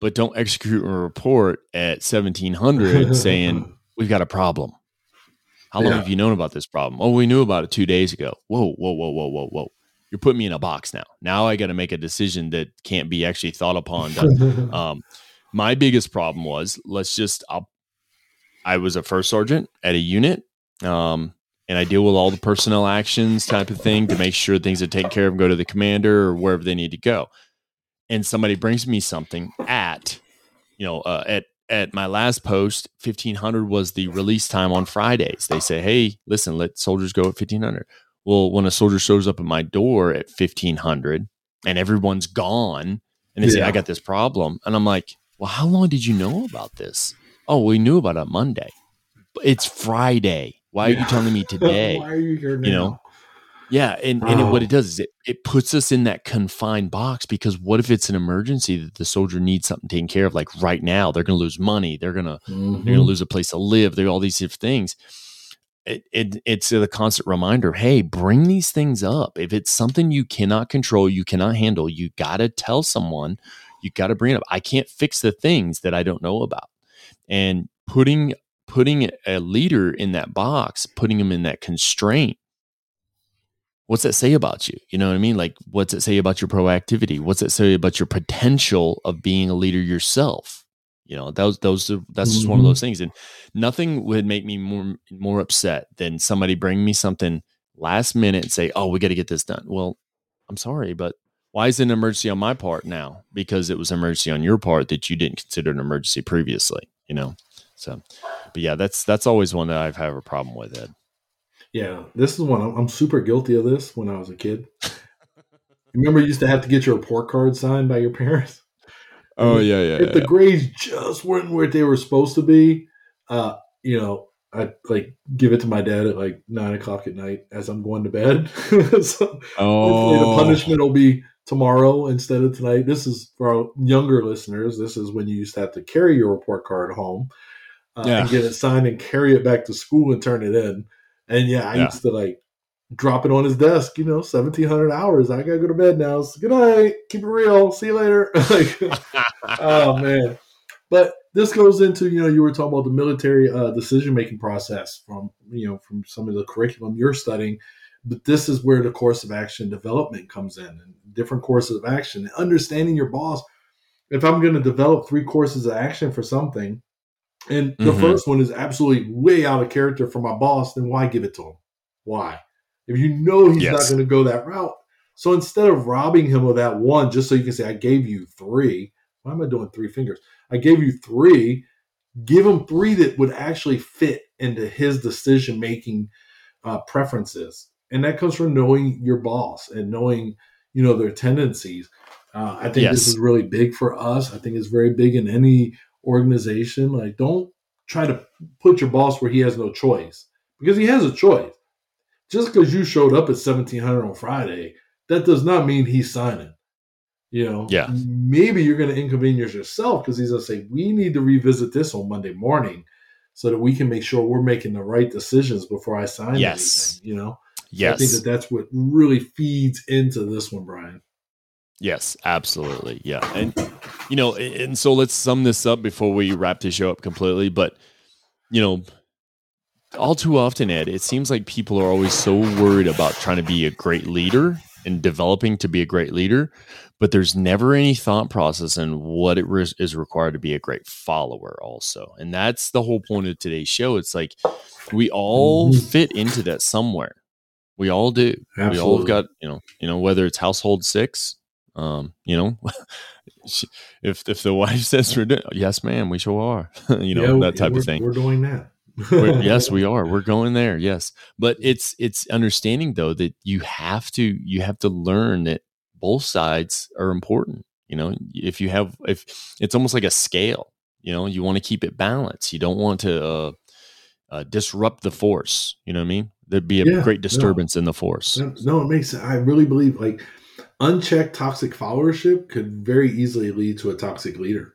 but don't execute and report at seventeen hundred (laughs) saying we've got a problem. How long Yeah. have you known about this problem? Oh, we knew about it two days ago. Whoa, whoa, whoa, whoa, whoa, whoa! You're putting me in a box now. Now I got to make a decision that can't be actually thought upon. (laughs) Um, my biggest problem was let's just I'll, I was a first sergeant at a unit, um, and I deal with all the personnel actions type of thing to make sure things are taken care of and go to the commander or wherever they need to go. And somebody brings me something at, you know, uh, at at my last post, fifteen hundred was the release time on Fridays. They say, hey, listen, let soldiers go at fifteen hundred. Well, when a soldier shows up at my door at fifteen hundred and everyone's gone, and they say, I got this problem, and I'm like, well, how long did you know about this? Oh, we knew about it Monday. It's Friday. Why are you telling me (laughs) today? Why are you here now? You know, Yeah, and, and it, what it does is it, it puts us in that confined box because what if it's an emergency that the soldier needs something taken care of like right now? They're going to lose money. They're going to they're going to mm-hmm. lose a place to live. They're all these different things. It, it it's a constant reminder. Hey, bring these things up. If it's something you cannot control, you cannot handle, you got to tell someone. You got to bring it up. I can't fix the things that I don't know about, and putting putting a leader in that box, putting him in that constraint. What's that say about you? You know what I mean? Like, what's it say about your proactivity? What's it say about your potential of being a leader yourself? You know, those those that's just one of Mhm. those things, and nothing would make me more more upset than somebody bring me something last minute and say, "Oh, we got to get this done." Well, I'm sorry, but why is it an emergency on my part now? Because it was an emergency on your part that you didn't consider an emergency previously. You know, so, but yeah, that's that's always one that I've had a problem with. Ed. Yeah, this is one I'm, I'm super guilty of this when I was a kid. (laughs) Remember, you used to have to get your report card signed by your parents. Oh yeah, yeah. if the grades just weren't where they were supposed to be, uh, you know, I like give it to my dad at like nine o'clock at night as I'm going to bed. (laughs) so hopefully the oh, punishment will be tomorrow instead of tonight. This is for our younger listeners. This is when you used to have to carry your report card home uh, Yeah. and get it signed and carry it back to school and turn it in. And yeah, I Yeah. used to like drop it on his desk. You know, seventeen hundred hours. I gotta go to bed now. So, good night. Keep it real. See you later. (laughs) like, (laughs) oh man. But this goes into you know you were talking about the military uh, decision making process from you know from some of the curriculum you're studying, but this is where the course of action development comes in and different courses of action. Understanding your boss. If I'm going to develop three courses of action for something, and the mm-hmm. first one is absolutely way out of character for my boss, then why give it to him? Why? If you know he's yes. not going to go that route. So instead of robbing him of that one, just so you can say, I gave you three, why am I doing three fingers? I gave you three. Give him three that would actually fit into his decision making uh, preferences. And that comes from knowing your boss and knowing, you know, their tendencies. Uh, I think yes. this is really big for us. I think it's very big in any organization. Like, don't try to put your boss where he has no choice because he has a choice. Just because you showed up at 1700 on Friday, that does not mean he's signing. You know, yeah. Maybe you're going to inconvenience yourself because he's going to say, we need to revisit this on Monday morning so that we can make sure we're making the right decisions before I sign yes. anything, you know? Yes. I think that that's what really feeds into this one, Brian. Yes, absolutely. Yeah. And, you know, and so let's sum this up before we wrap this show up completely. But, you know, all too often, Ed, it seems like people are always so worried about trying to be a great leader and developing to be a great leader, but there's never any thought process in what it re- is required to be a great follower, also. And that's the whole point of today's show. It's like we all mm-hmm. fit into that somewhere. We all do. Absolutely. We all have got, you know, you know, whether it's household six, um, you know, (laughs) if if the (laughs) wife says we're doing, yes, ma'am, we sure are. (laughs) you know, yeah, that type of thing. We're doing that yes, (laughs) we are. We're going there. Yes, but it's it's understanding though that you have to you have to learn that both sides are important. You know, if you have if it's almost like a scale. You know, you want to keep it balanced. You don't want to uh, uh, disrupt the force. You know what I mean? There'd be a yeah, great disturbance no, in the force. No, it makes. I really believe like unchecked toxic followership could very easily lead to a toxic leader.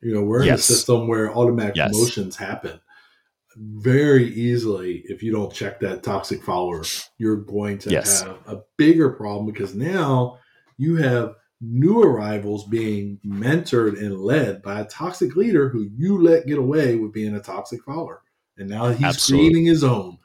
You know, we're yes. in a system where automatic yes. promotions happen very easily if you don't check that toxic follower you're going to yes. have a bigger problem because now you have new arrivals being mentored and led by a toxic leader who you let get away with being a toxic follower and now he's Absolutely. creating his own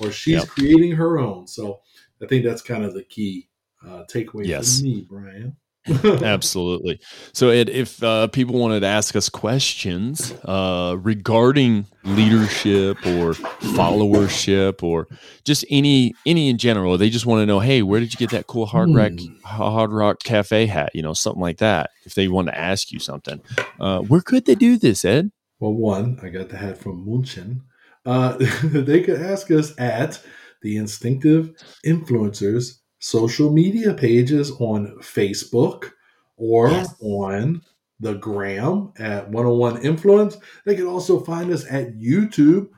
or she's yep. creating her own so i think that's kind of the key uh, takeaway yes. for me brian (laughs) (laughs) Absolutely. So, Ed, if uh, people wanted to ask us questions uh, regarding leadership or followership or just any any in general, they just want to know, hey, where did you get that cool hard rock hmm. hard rock cafe hat? You know, something like that. If they want to ask you something, uh, where could they do this, Ed? Well, one, I got the hat from Munchen. Uh, (laughs) they could ask us at the Instinctive Influencers social media pages on Facebook or yes. on the gram at 101 Influence. They can also find us at YouTube.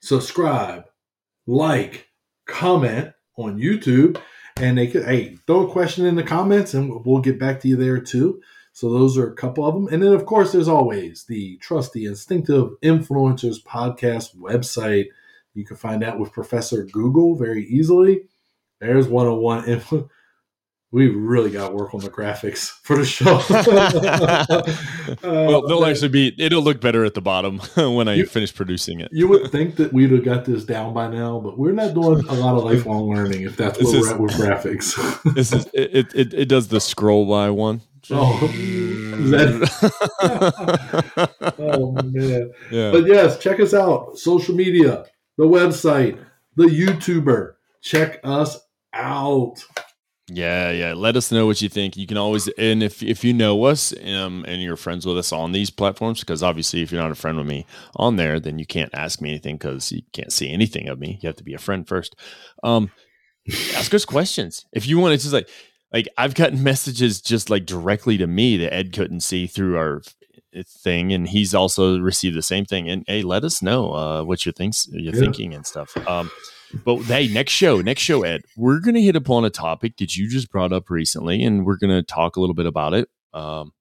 Subscribe, like, comment on YouTube. And they could, hey, throw a question in the comments and we'll get back to you there too. So those are a couple of them. And then, of course, there's always the Trusty Instinctive Influencers podcast website. You can find that with Professor Google very easily. There's 101. (laughs) we really got to work on the graphics (laughs) for the show. uh, (laughs) well, they'll actually be, it'll look better at the bottom when I you, finish producing it. you would think that we'd have got this down by now, but we're not doing a lot of lifelong learning if that's where we're at with graphics. this is, it, it, it does the scroll by one. Oh, that, oh man. Yeah. But yes, check us out. Social media, the website, the YouTuber. Check us out. Yeah, yeah. Let us know what you think. You can always, and if if you know us um, and you're friends with us on these platforms, because obviously, if you're not a friend with me on there, then you can't ask me anything because you can't see anything of me. You have to be a friend first. Um, ask us questions if you want. to just like, like I've gotten messages just like directly to me that Ed couldn't see through our thing, and he's also received the same thing. And hey, let us know uh, what you're thinks you're yeah. thinking and stuff. Um, but hey, next show, next show, Ed, we're gonna hit upon a topic that you just brought up recently, and we're gonna talk a little bit about it. Um,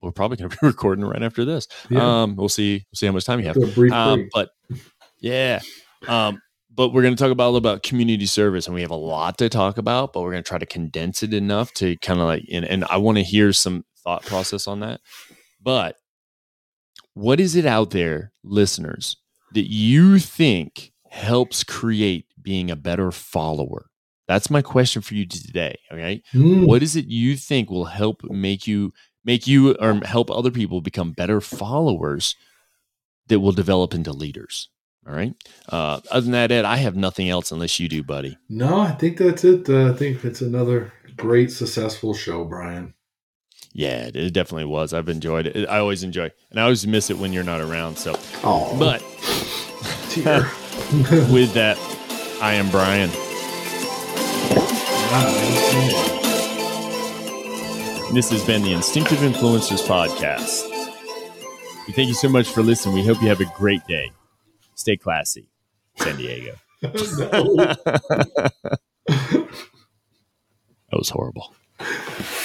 we're probably gonna (laughs) be recording right after this. Yeah. Um, we'll see. We'll see how much time you have. Uh, but yeah, um, but we're going to talk about a little about community service, and we have a lot to talk about. But we're going to try to condense it enough to kind of like, and, and I want to hear some thought process on that. But what is it out there, listeners, that you think helps create being a better follower? That's my question for you today. Okay. Mm. What is it you think will help make you make you or help other people become better followers that will develop into leaders? All right. Uh, other than that, Ed, I have nothing else unless you do, buddy. No, I think that's it. Uh, I think it's another great, successful show, Brian. Yeah, it it definitely was. I've enjoyed it. I always enjoy, and I always miss it when you're not around. So, Oh, but (laughs) with that, I am Brian. This has been the Instinctive Influencers Podcast. We thank you so much for listening. We hope you have a great day. Stay classy, San Diego. (laughs) That was horrible. (laughs)